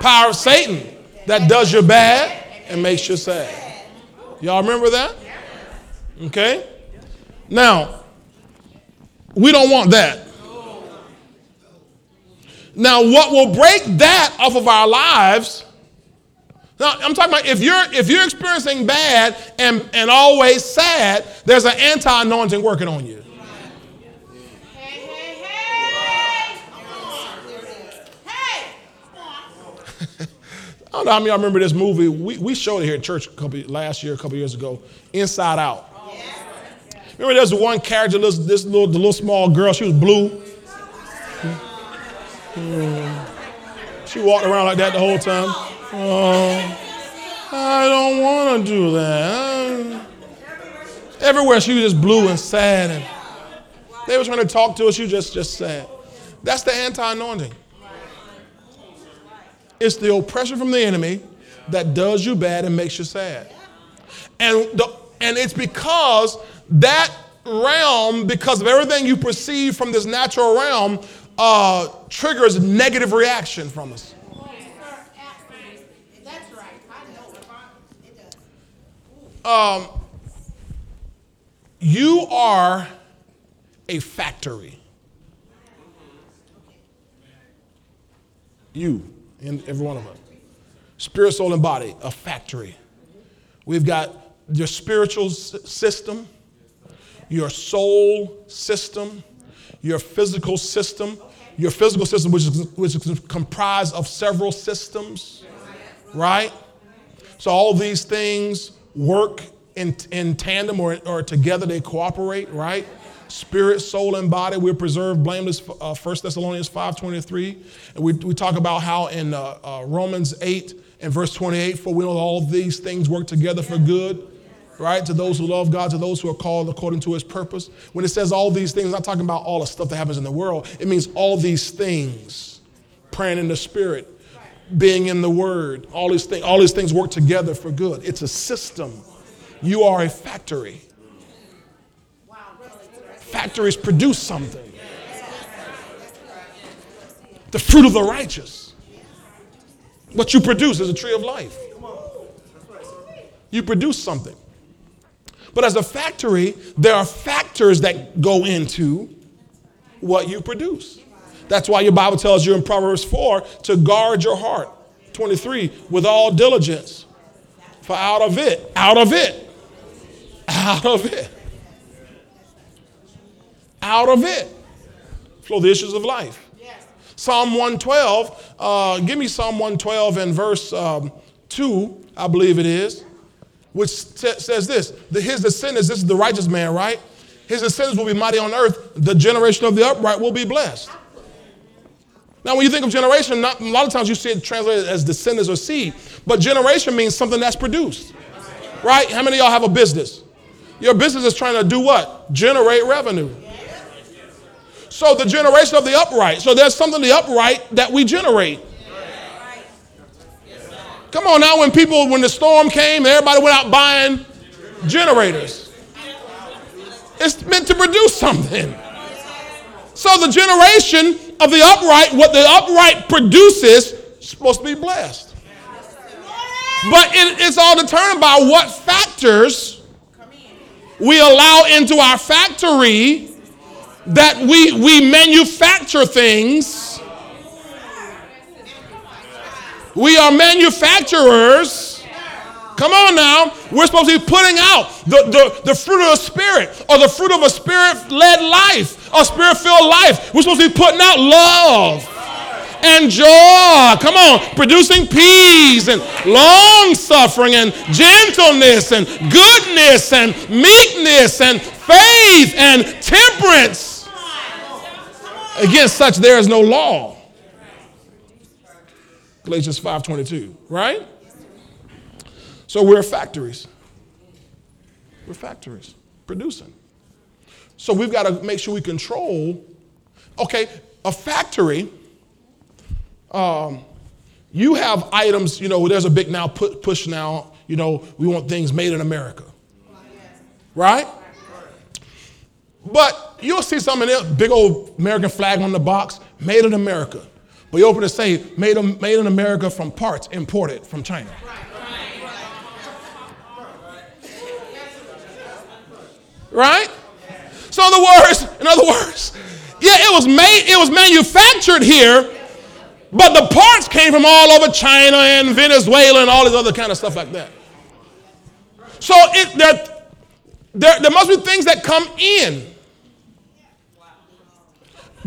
power of Satan that does you bad and makes you sad. Y'all remember that? Okay? Now, we don't want that. Now, what will break that off of our lives now, I'm talking about if you're if you're experiencing bad and, and always sad, there's an anti-anointing working on you. I don't know how many y'all remember this movie. We, we showed it here at church a couple, last year, a couple years ago. Inside Out. Remember, there's the one character, this, this little, the little small girl. She was blue. She walked around like that the whole time. Oh, I don't want to do that. Everywhere she was just blue and sad, and they were trying to talk to her. She was just just sad. That's the anti-anointing. It's the oppression from the enemy that does you bad and makes you sad. And the, and it's because that realm, because of everything you perceive from this natural realm, uh, triggers negative reaction from us. Um, you are a factory. You and every one of us. Spirit, soul, and body, a factory. We've got your spiritual system, your soul system, your physical system, your physical system, which is, which is comprised of several systems, right? So all these things work in, in tandem or, or together, they cooperate, right? Spirit, soul, and body, we're preserved blameless. Uh, 1 Thessalonians 5.23. And we, we talk about how in uh, uh, Romans 8 and verse 28, for we know all these things work together for good right? To those who love God, to those who are called according to his purpose. When it says all these things, I'm not talking about all the stuff that happens in the world. It means all these things. Praying in the spirit, being in the word, all these things, all these things work together for good. It's a system. You are a factory. Factories produce something. The fruit of the righteous. What you produce is a tree of life. You produce something. But as a factory, there are factors that go into what you produce. That's why your Bible tells you in Proverbs 4 to guard your heart. 23, with all diligence. For out of it, out of it, out of it, out of it flow the issues of life. Psalm 112, uh, give me Psalm 112 and verse um, 2, I believe it is which says this His descendants, this is the righteous man, right? His descendants will be mighty on earth. The generation of the upright will be blessed. Now, when you think of generation, not, a lot of times you see it translated as descendants or seed, but generation means something that's produced, right? How many of y'all have a business? Your business is trying to do what? Generate revenue. So, the generation of the upright. So, there's something the upright that we generate. Come on now, when people, when the storm came, everybody went out buying generators. It's meant to produce something. So the generation of the upright, what the upright produces, is supposed to be blessed. But it, it's all determined by what factors we allow into our factory that we, we manufacture things We are manufacturers. Come on now. We're supposed to be putting out the, the, the fruit of the Spirit or the fruit of a Spirit led life, a Spirit filled life. We're supposed to be putting out love and joy. Come on, producing peace and long suffering and gentleness and goodness and meekness and faith and temperance. Against such there is no law. Galatians 5:22, right? So we're factories. We're factories producing. So we've got to make sure we control. Okay, a factory. Um, you have items. You know, there's a big now push now. You know, we want things made in America, right? But you'll see something big old American flag on the box, made in America. But you open to say, made, made in America from parts imported from China. Right? So in other words, in other words, yeah, it was made, it was manufactured here, but the parts came from all over China and Venezuela and all this other kind of stuff like that. So it, there, there must be things that come in,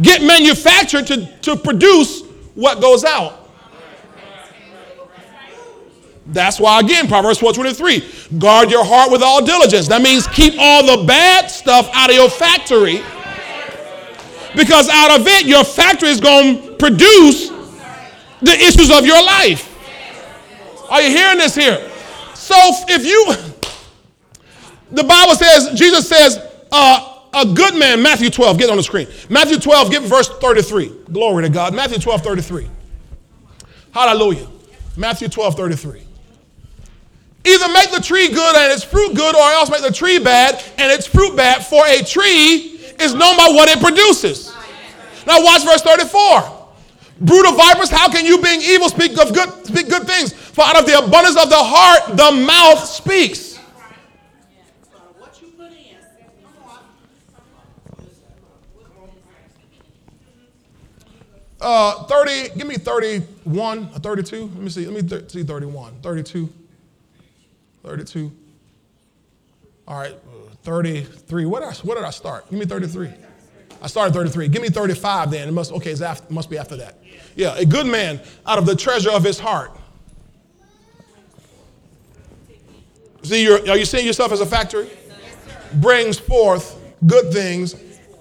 get manufactured to, to produce what goes out. That's why, again, Proverbs 4.23, guard your heart with all diligence. That means keep all the bad stuff out of your factory because out of it, your factory is going to produce the issues of your life. Are you hearing this here? So if you, the Bible says, Jesus says, uh, a good man, Matthew 12, get on the screen. Matthew 12, get verse 33. Glory to God. Matthew 12, 33. Hallelujah. Matthew 12, 33. Either make the tree good and its fruit good, or else make the tree bad and its fruit bad. For a tree is known by what it produces. Now watch verse 34. Brutal vipers, how can you being evil speak of good speak good things? For out of the abundance of the heart the mouth speaks. Uh, 30, give me 31 or 32. Let me see. Let me th- see 31. 32. 32. All right, 33. What did, I, what did I start? Give me 33. I started 33. Give me 35 then. It must, okay, after, must be after that. Yeah, a good man out of the treasure of his heart. See, you're, are you seeing yourself as a factory? Brings forth good things.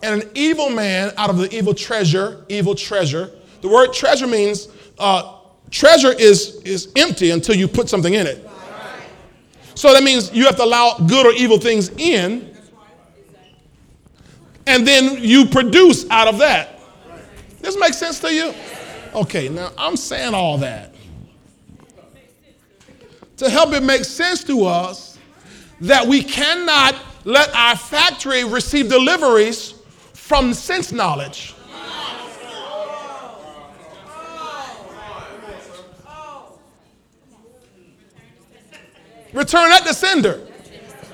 And an evil man out of the evil treasure, evil treasure. The word treasure means uh, treasure is, is empty until you put something in it. So that means you have to allow good or evil things in, and then you produce out of that. Does This makes sense to you? Okay, now I'm saying all that to help it make sense to us that we cannot let our factory receive deliveries from sense knowledge. Return at the sender.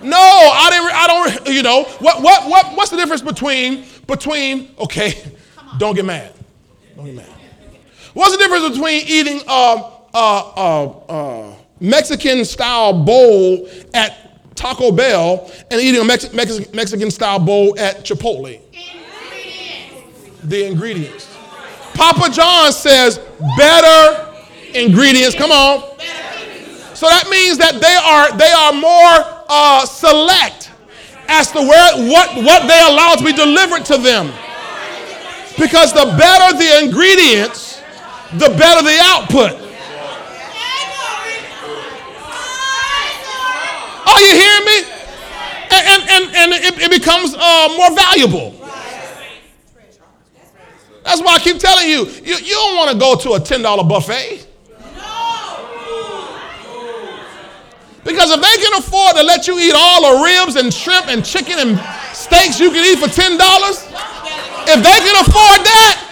No, I didn't. I don't. You know what? What? What? What's the difference between between? Okay, don't get mad. Don't get mad. What's the difference between eating a, a, a, Mexican style bowl at Taco Bell and eating a Mex- Mex- Mexican style bowl at Chipotle? Ingredients. The ingredients. Papa John says better ingredients. Come on. So that means that they are they are more uh, select as to where what what they allow to be delivered to them. Because the better the ingredients, the better the output. Are you hearing me? And, and, and, and it, it, becomes uh, more valuable. That's why I keep telling you, you, you don't want to go to a $10 buffet. Because if they can afford to let you eat all the ribs and shrimp and chicken and steaks you can eat for $10, if they can afford that,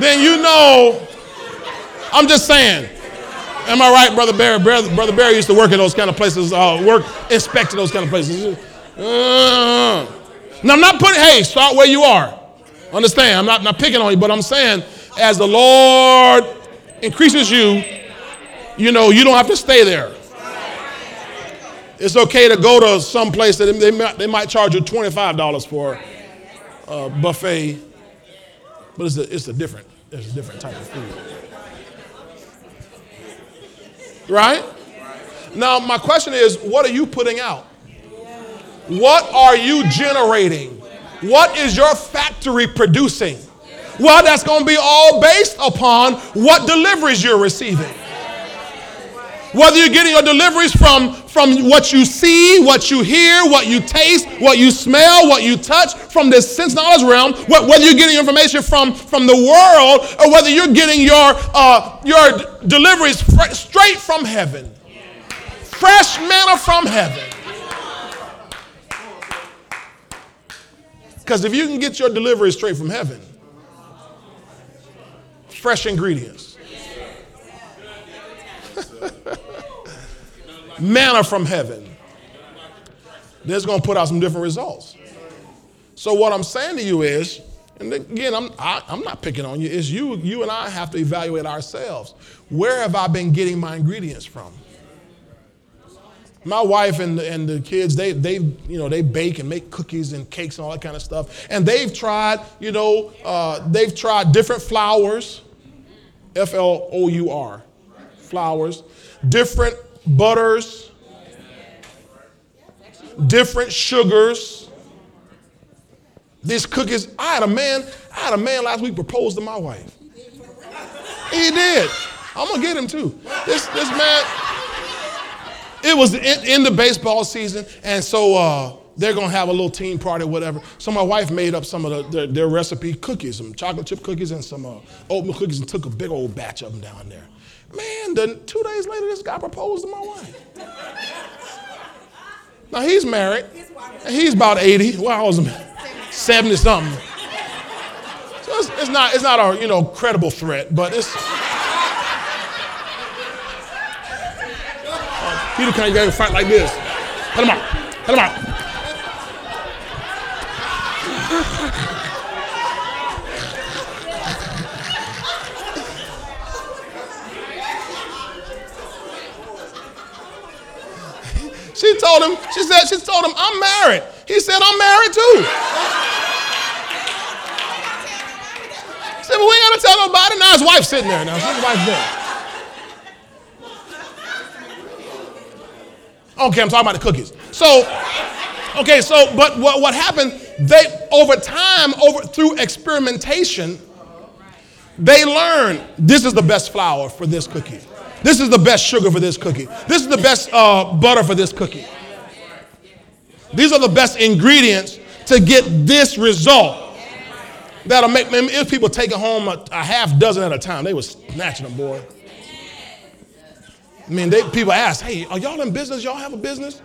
then you know, I'm just saying. Am I right, Brother Barry? Brother, Barry used to work in those kind of places, uh, work, inspect those kind of places. Uh, now, I'm not putting, hey, start where you are. Understand? I'm not, not picking on you, but I'm saying, as the Lord increases you, you know, you don't have to stay there. It's okay to go to some place that they might, they might charge you $25 for a buffet, but it's a, it's a different, it's a different type of food. Right? Now, my question is, what are you putting out? What are you generating? What is your factory producing? Well, that's going to be all based upon what deliveries you're receiving. Whether you're getting your deliveries from, from what you see, what you hear, what you taste, what you smell, what you touch, from this sense knowledge realm, whether you're getting information from, from the world or whether you're getting your, uh, your deliveries fr- straight from heaven. Fresh manna from heaven. Because if you can get your delivery straight from heaven, fresh ingredients, manna from heaven, that's going to put out some different results. So what I'm saying to you is, and again, I'm, I, am i am not picking on you, is you, you and I have to evaluate ourselves. Where have I been getting my ingredients from? My wife and, and the kids, they, they, you know, they bake and make cookies and cakes and all that kind of stuff. And they've tried, you know, uh, they've tried different flours, F L O U R, flowers, different butters, different sugars. These cookies, I had a man, I had a man last week propose to my wife. He did. I'm gonna get him too. This this man, it was in, in the baseball season, and so uh, they're gonna have a little team party or whatever. So my wife made up some of the, their, their recipe cookies, some chocolate chip cookies and some uh, oatmeal cookies, and took a big old batch of them down there. Man, two days later, this guy proposed to my wife. Now he's married, he's about 80. Well, I was 70 something. So it's, it's, not it's not a you know credible threat, but it's. Peter, go fight like this? Cut him out. Cut him out. She told him, she said, she told him, I'm married. He said, I'm married too. He said, but we ain't gonna tell nobody. Now his wife's sitting there now. His wife's there. Okay, I'm talking about the cookies. So, okay, so but what, what happened, they over time, over through experimentation, they learned this is the best flour for this cookie. This is the best sugar for this cookie. This is the best uh, butter for this cookie. These are the best ingredients to get this result. That'll make me, if people take it home a, a, half dozen at a time, they was snatching them, boy. I mean, they, people ask, hey, are y'all in business? Y'all have a business?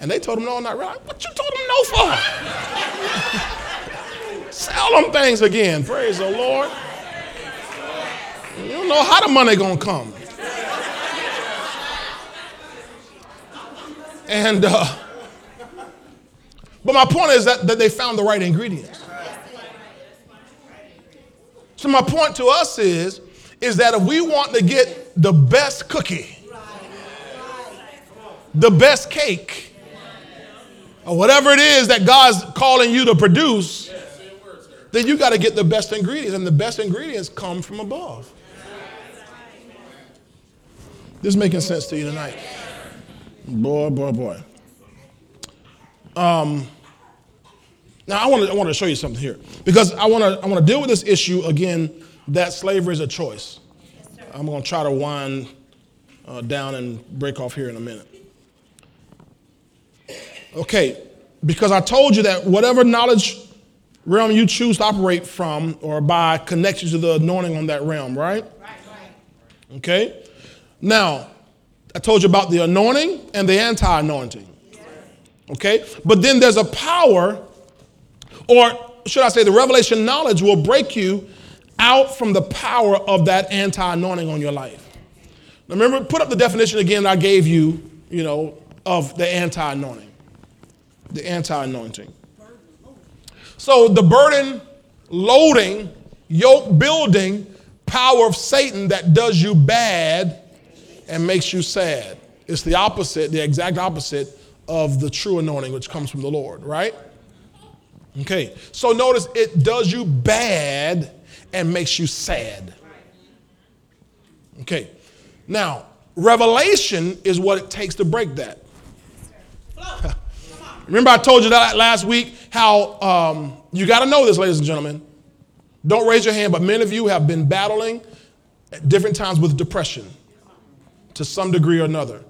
And they told them, no, not really. What you told them no for? Sell them things again. Praise the Lord. You don't know how the money gonna come. And, uh, but my point is that, that they found the right ingredients. So my point to us is, is that if we want to get the best cookie, the best cake, or whatever it is that God's calling you to produce, then you got to get the best ingredients, and the best ingredients come from above. This is making sense to you tonight. Boy, boy, boy. Um, now I want to I want to show you something here because I want to I want to deal with this issue again that slavery is a choice. Yes, I'm going to try to wind uh, down and break off here in a minute. Okay, because I told you that whatever knowledge realm you choose to operate from or by connects you to the anointing on that realm, right? Right, right. Okay. Now, I told you about the anointing and the anti anointing. Okay? But then there's a power, or should I say, the revelation knowledge will break you out from the power of that anti anointing on your life. Now remember, put up the definition again I gave you, you know, of the anti anointing. The anti anointing. So the burden, loading, yoke building power of Satan that does you bad and makes you sad. It's the opposite, the exact opposite of the true anointing, which comes from the Lord, right? Okay, so notice it does you bad and makes you sad. Okay, now, revelation is what it takes to break that. Remember, I told you that last week how um, you got to know this, ladies and gentlemen. Don't raise your hand, but many of you have been battling at different times with depression to some degree or another.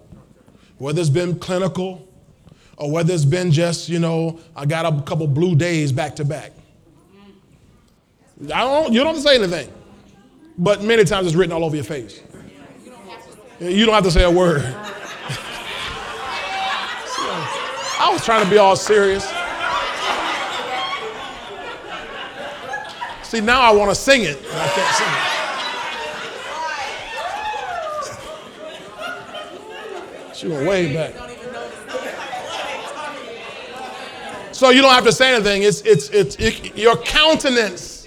Whether it's been clinical or whether it's been just, you know, I got a couple blue days back to back. I don't, you don't say anything. But many times it's written all over your face. You don't have to say a word. I was trying to be all serious. See, now I want to sing it, I can't sing it. She went way back. So you don't have to say anything. It's, it's, it's it, your countenance.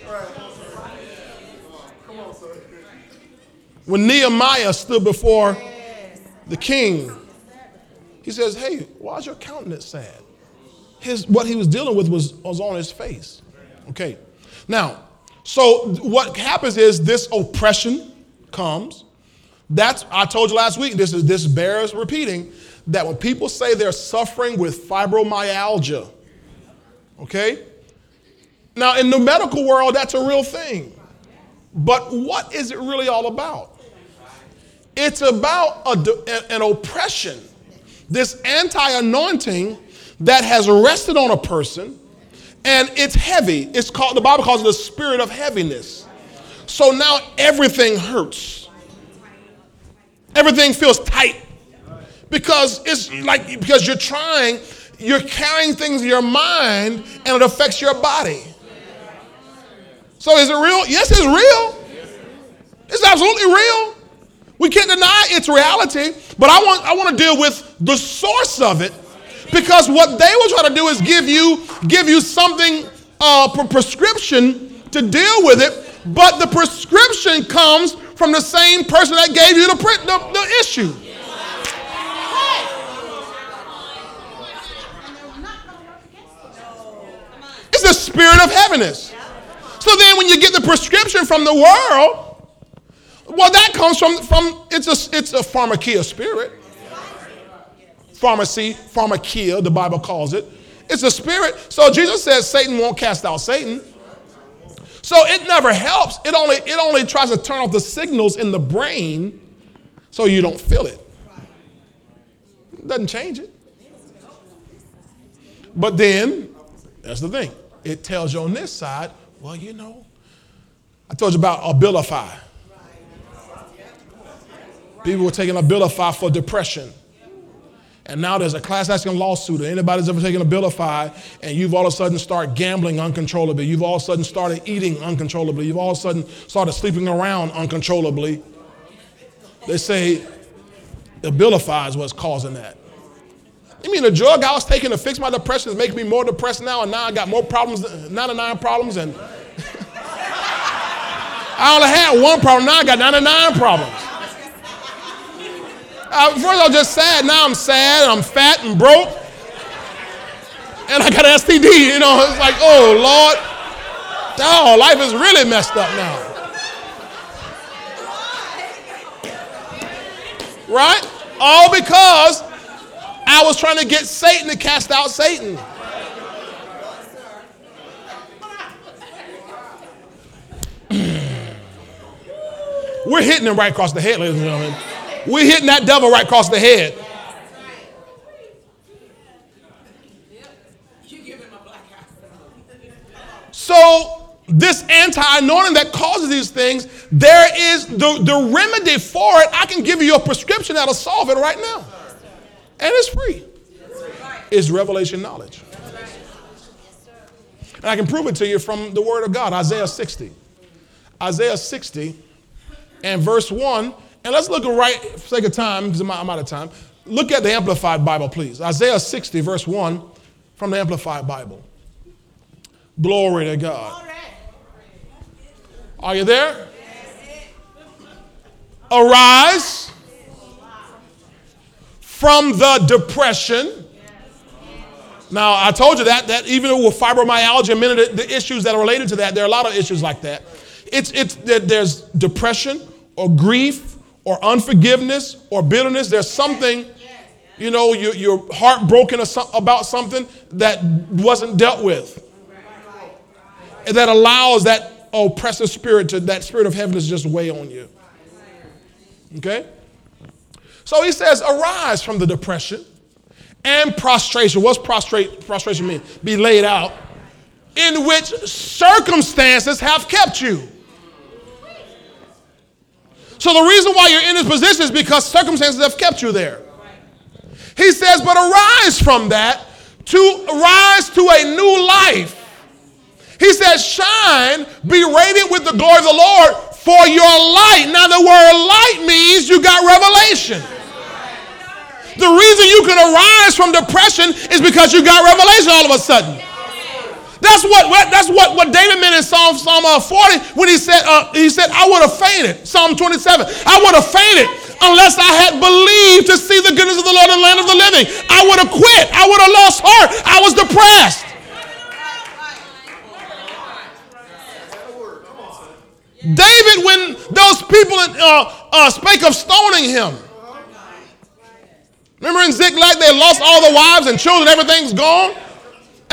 When Nehemiah stood before the king, he says, Hey, why is your countenance sad? His, what he was dealing with was, was on his face. Okay. Now, so what happens is this oppression comes. That's I told you last week. This is this bears repeating that when people say they're suffering with fibromyalgia, okay. Now in the medical world, that's a real thing. But what is it really all about? It's about a, an oppression, this anti-anointing that has rested on a person, and it's heavy. It's called the Bible calls it the spirit of heaviness. So now everything hurts Everything feels tight because it's like because you're trying, you're carrying things in your mind and it affects your body. So is it real? Yes, it's real. It's absolutely real. We can't deny its reality, but I want I want to deal with the source of it because what they will try to do is give you give you something uh, a prescription to deal with it, but the prescription comes from the same person that gave you the, the, the issue. It's the spirit of heaviness. So then when you get the prescription from the world, well, that comes from, from it's a it's a pharmakia spirit. Pharmacy, pharmakia, the Bible calls it. It's a spirit. So Jesus says Satan won't cast out Satan. So it never helps. It only, it only tries to turn off the signals in the brain so you don't feel it. doesn't change it. But then, that's the thing. It tells you on this side, well, you know, I told you about Abilify. People were taking Abilify for depression. And now there's a class action lawsuit, or anybody's ever taken a Abilify, and you've all of a sudden started gambling uncontrollably. You've all of a sudden started eating uncontrollably. You've all of a sudden started sleeping around uncontrollably. They say Abilify is what's causing that. You mean the drug I was taking to fix my depression is making me more depressed now, and now I got more problems, 99 problems, and I only had one problem, now I got 99 problems. Uh, first I was just sad. Now I'm sad and I'm fat and broke. And I got STD. You know, it's like, oh, Lord. Oh, life is really messed up now. Right? All because I was trying to get Satan to cast out Satan. We're hitting him right across the head, ladies and gentlemen. We're hitting that devil right across the head. So, this anti anointing that causes these things, there is the, the remedy for it. I can give you a prescription that'll solve it right now. And it's free. It's revelation knowledge. And I can prove it to you from the Word of God, Isaiah 60. Isaiah 60 and verse 1 and let's look at right, for sake of time, because I'm out of time. Look at the Amplified Bible, please. Isaiah 60, verse 1 from the Amplified Bible. Glory to God. Are you there? Arise from the depression. Now, I told you that, that even with fibromyalgia, many of the, the issues that are related to that, there are a lot of issues like that. It's, it's, there's depression or grief or unforgiveness or bitterness. There's something, you know, you, you're heartbroken about something that wasn't dealt with. And that allows that oppressive spirit to, that spirit of heaviness just weigh on you. Okay? So he says, arise from the depression and prostration. What's prostrate, prostration mean? Be laid out, in which circumstances have kept you. So the reason why you're in this position is because circumstances have kept you there. He says, but arise from that to rise to a new life. He says, shine, be radiant with the glory of the Lord for your light. Now, the word light means you got revelation. The reason you can arise from depression is because you got revelation all of a sudden. That's what, that's what, what David meant in Psalm, Psalm uh, 40 when he said, uh, he said, I would have fainted. Psalm 27. I would have fainted unless I had believed to see the goodness of the Lord in the land of the living. I would have quit. I would have lost heart. I was depressed. David, when those people uh, uh, spake of stoning him, remember in Ziklag, they lost all the wives and children, everything's gone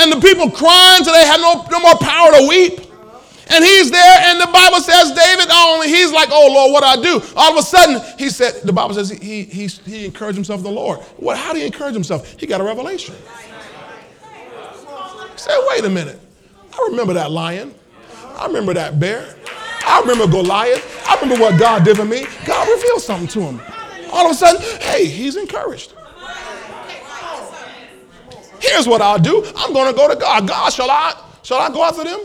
and the people crying till they had no, no more power to weep. And he's there, and the Bible says David only, he's like, oh Lord, what do I do? All of a sudden, he said, the Bible says he, he, he encouraged himself the Lord. What, how did he encourage himself? He got a revelation. He said, wait a minute. I remember that lion. I remember that bear. I remember Goliath. I remember what God did for me. God revealed something to him. All of a sudden, hey, he's encouraged. Here's what I'll do. I'm going to go to God. God, shall I, shall I go after them?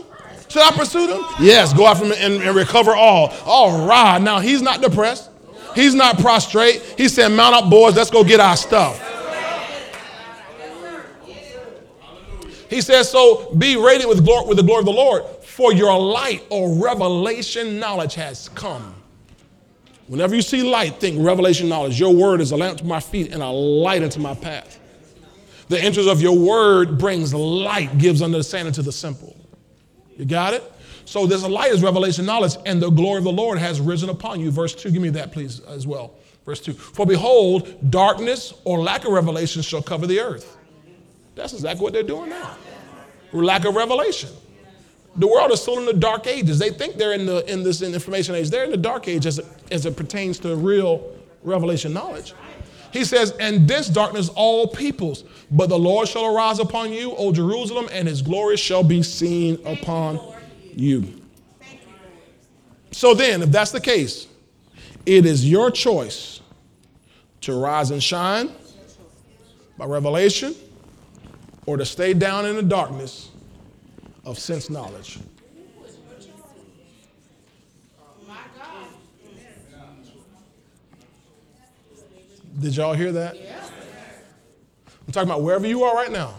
Should I pursue them? Yes, go after them and, and recover all. All right. Now, he's not depressed. He's not prostrate. He said, Mount up, boys. Let's go get our stuff. He says, So be radiant with, glory, with the glory of the Lord, for your light or revelation knowledge has come. Whenever you see light, think revelation knowledge. Your word is a lamp to my feet and a light into my path. The entrance of your word brings light, gives understanding to the simple. You got it? So a light is revelation knowledge, and the glory of the Lord has risen upon you. Verse 2, give me that, please, as well. Verse 2. For behold, darkness or lack of revelation shall cover the earth. That's exactly what they're doing now. Lack of revelation. The world is still in the dark ages. They think they're in, the, in this information age. They're in the dark age as it, as it pertains to real revelation knowledge. He says, and dense darkness all peoples, but the Lord shall arise upon you, O Jerusalem, and his glory shall be seen upon you. So then, if that's the case, it is your choice to rise and shine by revelation or to stay down in the darkness of sense knowledge. Did y'all hear that? I'm talking about wherever you are right now,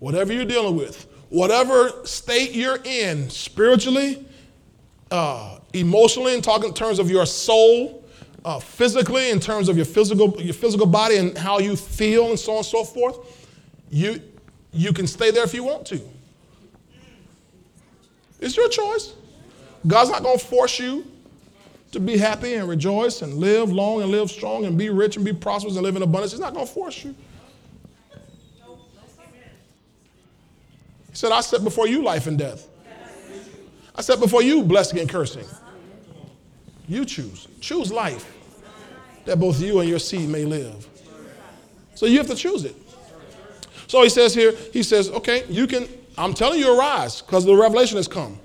whatever you're dealing with, whatever state you're in spiritually, uh, emotionally, in talking in terms of your soul, uh, physically, in terms of your physical, your physical body and how you feel, and so on and so forth, you, you can stay there if you want to. It's your choice. God's not going to force you to be happy and rejoice and live long and live strong and be rich and be prosperous and live in abundance. He's not going to force you. He said, I set before you life and death. I set before you blessing and cursing. You choose. Choose life that both you and your seed may live. So you have to choose it. So he says here, he says, okay, you can, I'm telling you, arise because the revelation has come.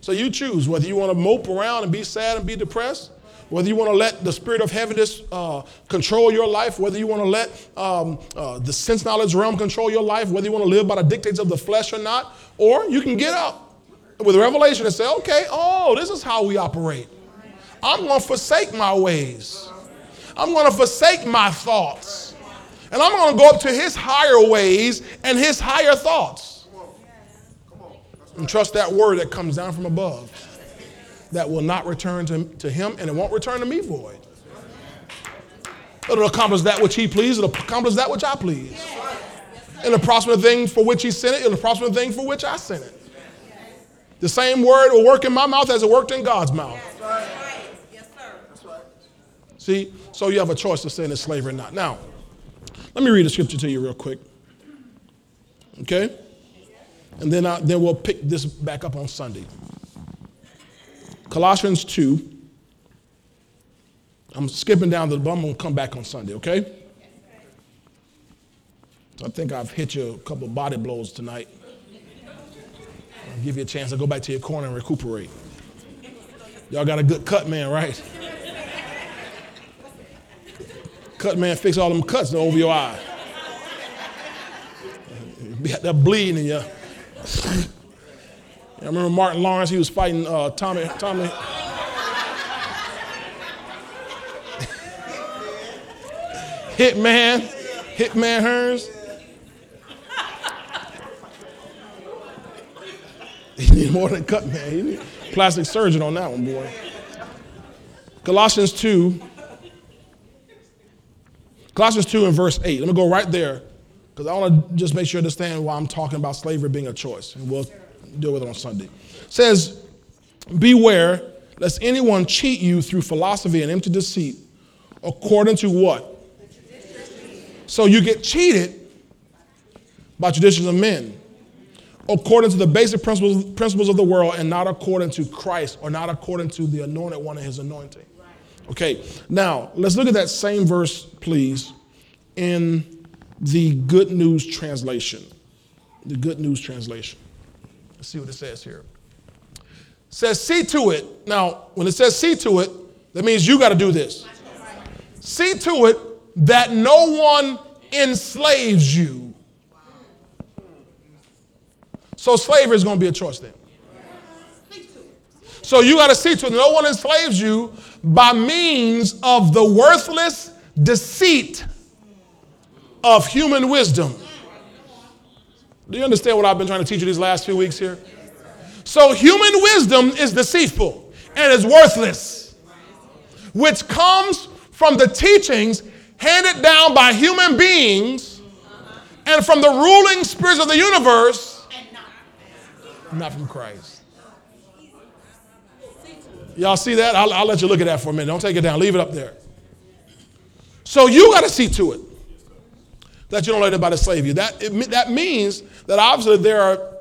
So you choose whether you want to mope around and be sad and be depressed, whether you want to let the spirit of heaviness uh, control your life, whether you want to let um, uh, the sense knowledge realm control your life, whether you want to live by the dictates of the flesh or not, or you can get up with revelation and say, okay, oh, this is how we operate. I'm going to forsake my ways. I'm going to forsake my thoughts. And I'm going to go up to his higher ways and his higher thoughts. And trust that word that comes down from above that will not return to, to him and it won't return to me void. It'll accomplish that which he pleased, it'll accomplish that which I please. And the prosper thing for which he sent it, prosper the thing for which I sent it. The same word will work in my mouth as it worked in God's mouth. See, so you have a choice to stay in slavery or not. Now, let me read a scripture to you real quick. Okay? And then, I, then we'll pick this back up on Sunday. Colossians 2. I'm skipping down to the, but I'm going to come back on Sunday, okay? I think I've hit you a couple body blows tonight. I'll give you a chance to go back to your corner and recuperate. Y'all got a good cut man, right? cut man fix all them cuts over your eye. They're bleeding in you. I remember Martin Lawrence, he was fighting uh, Tommy, Tommy. Hitman, Hitman Hearns. He need more than a cut man. He need plastic surgeon on that one, boy. Colossians 2. Colossians 2 and verse 8. Let me go right there because I want to just make sure you understand why I'm talking about slavery being a choice. And we'll deal with it on Sunday. It says, Beware lest anyone cheat you through philosophy and empty deceit, according to what? So you get cheated by traditions of men, according to the basic principles, principles of the world, and not according to Christ or not according to the anointed one and his anointing. Okay, now let's look at that same verse, please, in the Good News translation. The Good News translation. Let's see what it says here. It says, see to it. Now, when it says see to it, that means you got to do this. See to it that no one enslaves you. So slavery is going to be a choice then. So you got to see to it no one enslaves you by means of the worthless deceit of human wisdom Do you understand what I've been trying to teach you these last few weeks here? So, human wisdom is deceitful and is worthless, which comes from the teachings handed down by human beings and from the ruling spirits of the universe, not from Christ. Y'all see that? I'll, I'll, let you look at that for a minute. Don't take it down. Leave it up there. So you got to see to it that you don't let anybody slave you. That, it, that means that obviously there are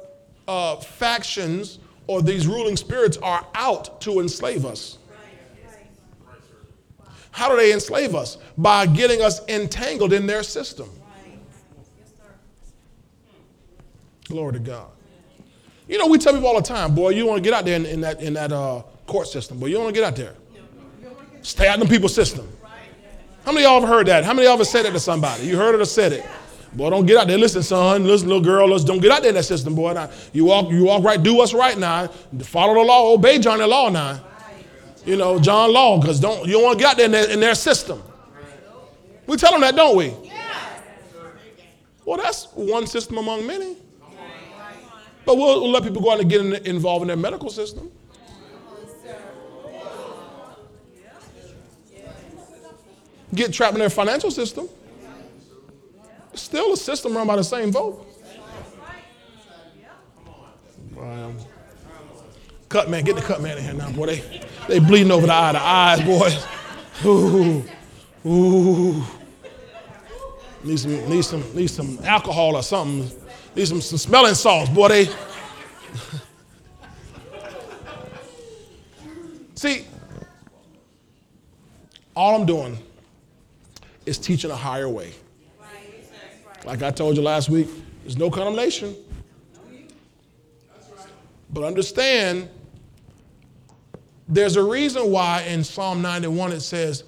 uh, factions or these ruling spirits are out to enslave us. How do they enslave us? By getting us entangled in their system. Glory to God. You know, we tell people all the time, boy, you want to get out there in, in that, in that uh, court system, boy, you don't want to get out there. Stay out in the people's system. How many of y'all have heard that? How many of y'all have said it to somebody? You heard it or said it? Boy, don't get out there. Listen, son. Listen, little girl. Listen, don't get out there in that system, boy. Now, you walk, you walk right. Do what's right now. Follow the law. Obey Johnny Law now. You know, John Law, because don't you don't want to get out there in their, in their system. We tell them that, don't we? Well, that's one system among many. But we'll, we'll let people go out and get in, involved in their medical system. Get trapped in their financial system. Still a system run by the same vote. Um, cut man, get the cut man in here now, boy. They they bleeding over the eye, the eyes, boy. Ooh, ooh. Need some, need some, need some alcohol or something. Need some, some smelling salts, boy. They. See, all I'm doing is teaching a higher way. Like I told you last week, there's no condemnation. But understand, there's a reason why in Psalm 91 it says,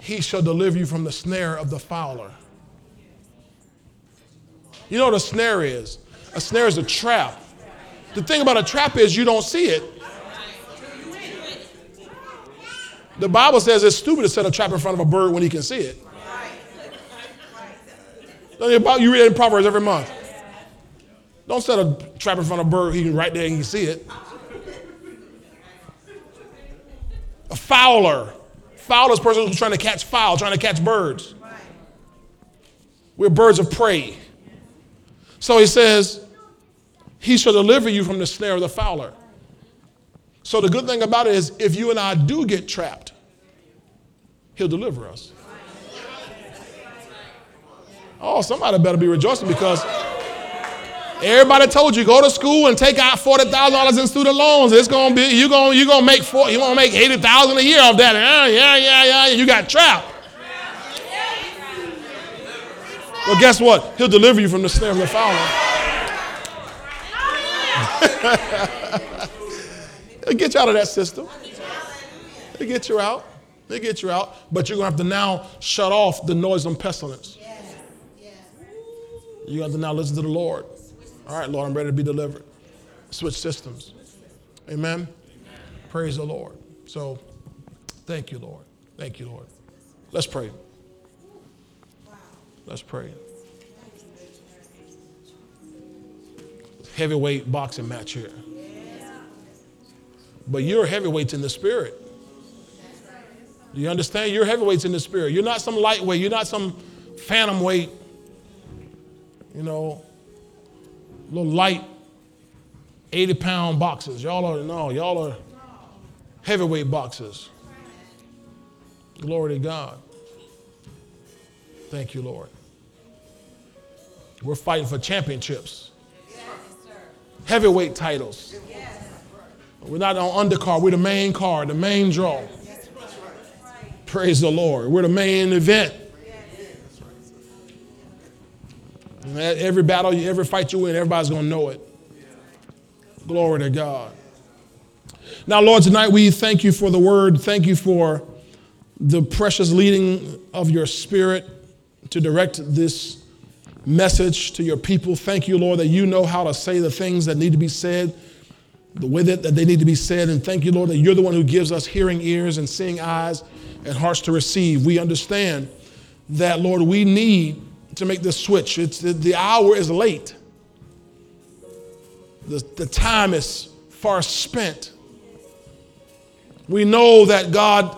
He shall deliver you from the snare of the fowler. You know what a snare is? A snare is a trap. The thing about a trap is you don't see it. The Bible says it's stupid to set a trap in front of a bird when he can see it. You read it in Proverbs every month. Don't set a trap in front of a bird, he can right there and he can see it. A fowler. Fowler is person who's trying to catch fowl, trying to catch birds. We're birds of prey. So he says, He shall deliver you from the snare of the fowler. So the good thing about it is, if you and I do get trapped, He'll deliver us. Oh, somebody better be rejoicing because everybody told you go to school and take out forty thousand dollars in student loans. It's gonna be you gonna you gonna make four, you gonna make eighty thousand a year off that. Yeah, yeah, yeah, yeah. You got trapped. Well, guess what? He'll deliver you from the snare of the fowler. He'll get you out of that system. He'll get you out. He'll get you out. But you're gonna have to now shut off the noise and pestilence. You have to now listen to the Lord. All right, Lord, I'm ready to be delivered. Switch systems. Amen. Amen. Praise the Lord. So, thank you, Lord. Thank you, Lord. Let's pray. Let's pray. Heavyweight boxing match here. But you're heavyweights in the spirit. Do you understand? You're heavyweights in the spirit. You're not some lightweight. You're not some bantamweight you know, little light 80 pound boxes. Y'all are, no, y'all are heavyweight boxes. Glory to God. Thank you, Lord. We're fighting for championships, heavyweight titles. We're not on undercard, we're the main card, the main draw. Praise the Lord. We're the main event. Every battle, every fight you win, everybody's going to know it. Glory to God. Now, Lord, tonight we thank you for the word. Thank you for the precious leading of your spirit to direct this message to your people. Thank you, Lord, that you know how to say the things that need to be said, the way that, that they need to be said. And thank you, Lord, that you're the one who gives us hearing ears and seeing eyes and hearts to receive. We understand that, Lord, we need to make this switch. It's, the hour is late. the, the time is far spent. We know that God,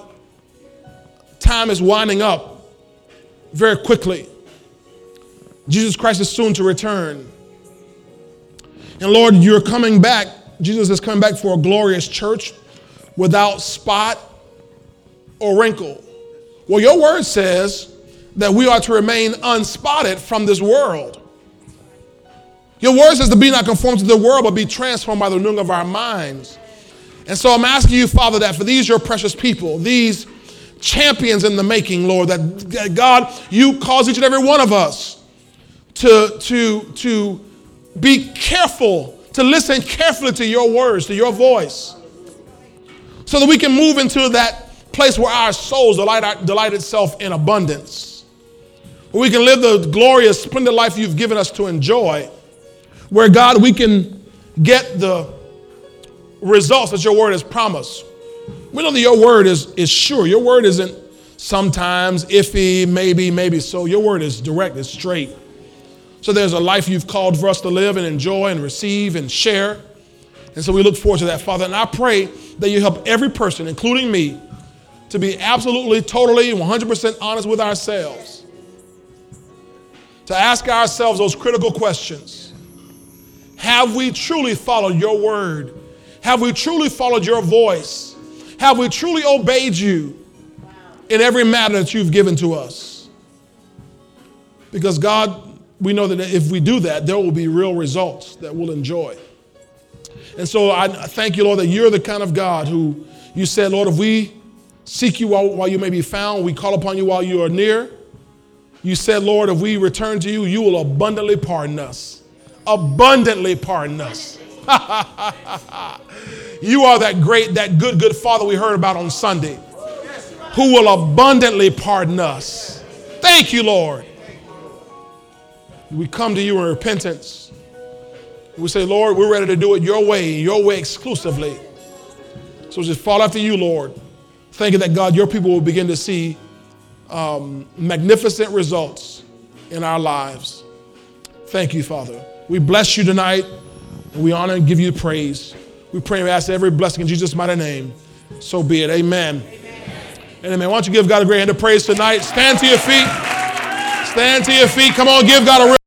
time is winding up very quickly. Jesus Christ is soon to return. And Lord, you're coming back. Jesus is coming back for a glorious church without spot or wrinkle. Well, your word says that we are to remain unspotted from this world. Your word says to be not conformed to the world, but be transformed by the renewing of our minds. And so I'm asking you, Father, that for these your precious people, these champions in the making, Lord, that, that God, you cause each and every one of us to, to, to be careful, to listen carefully to your words, to your voice, so that we can move into that place where our souls delight, delight itself in abundance, where we can live the glorious, splendid life you've given us to enjoy, where, God, we can get the results that your word has promised. We know that your word is, is sure. Your word isn't sometimes iffy, maybe, maybe so. Your word is direct, it's straight. So there's a life you've called for us to live and enjoy and receive and share. And so we look forward to that, Father. And I pray that you help every person, including me, to be absolutely, totally, 100% honest with ourselves. To ask ourselves those critical questions Have we truly followed your word? Have we truly followed your voice? Have we truly obeyed you in every matter that you've given to us? Because God, we know that if we do that, there will be real results that we'll enjoy. And so I thank you, Lord, that you're the kind of God who you said, Lord, if we seek you while, while you may be found, we call upon you while you are near. You said, Lord, if we return to you, you will abundantly pardon us. Abundantly pardon us. you are that great, that good, good Father we heard about on Sunday, who will abundantly pardon us. Thank you, Lord. We come to you in repentance. We say, Lord, we're ready to do it your way, your way exclusively. So just fall after you, Lord. Thanking that, God, your people will begin to see um, magnificent results in our lives. Thank you, Father. We bless you tonight. And we honor and give you praise. We pray and ask every blessing in Jesus' mighty name. So be it. Amen. amen. And amen. Why don't you give God a great hand of praise tonight? Stand to your feet. Stand to your feet. Come on, give God a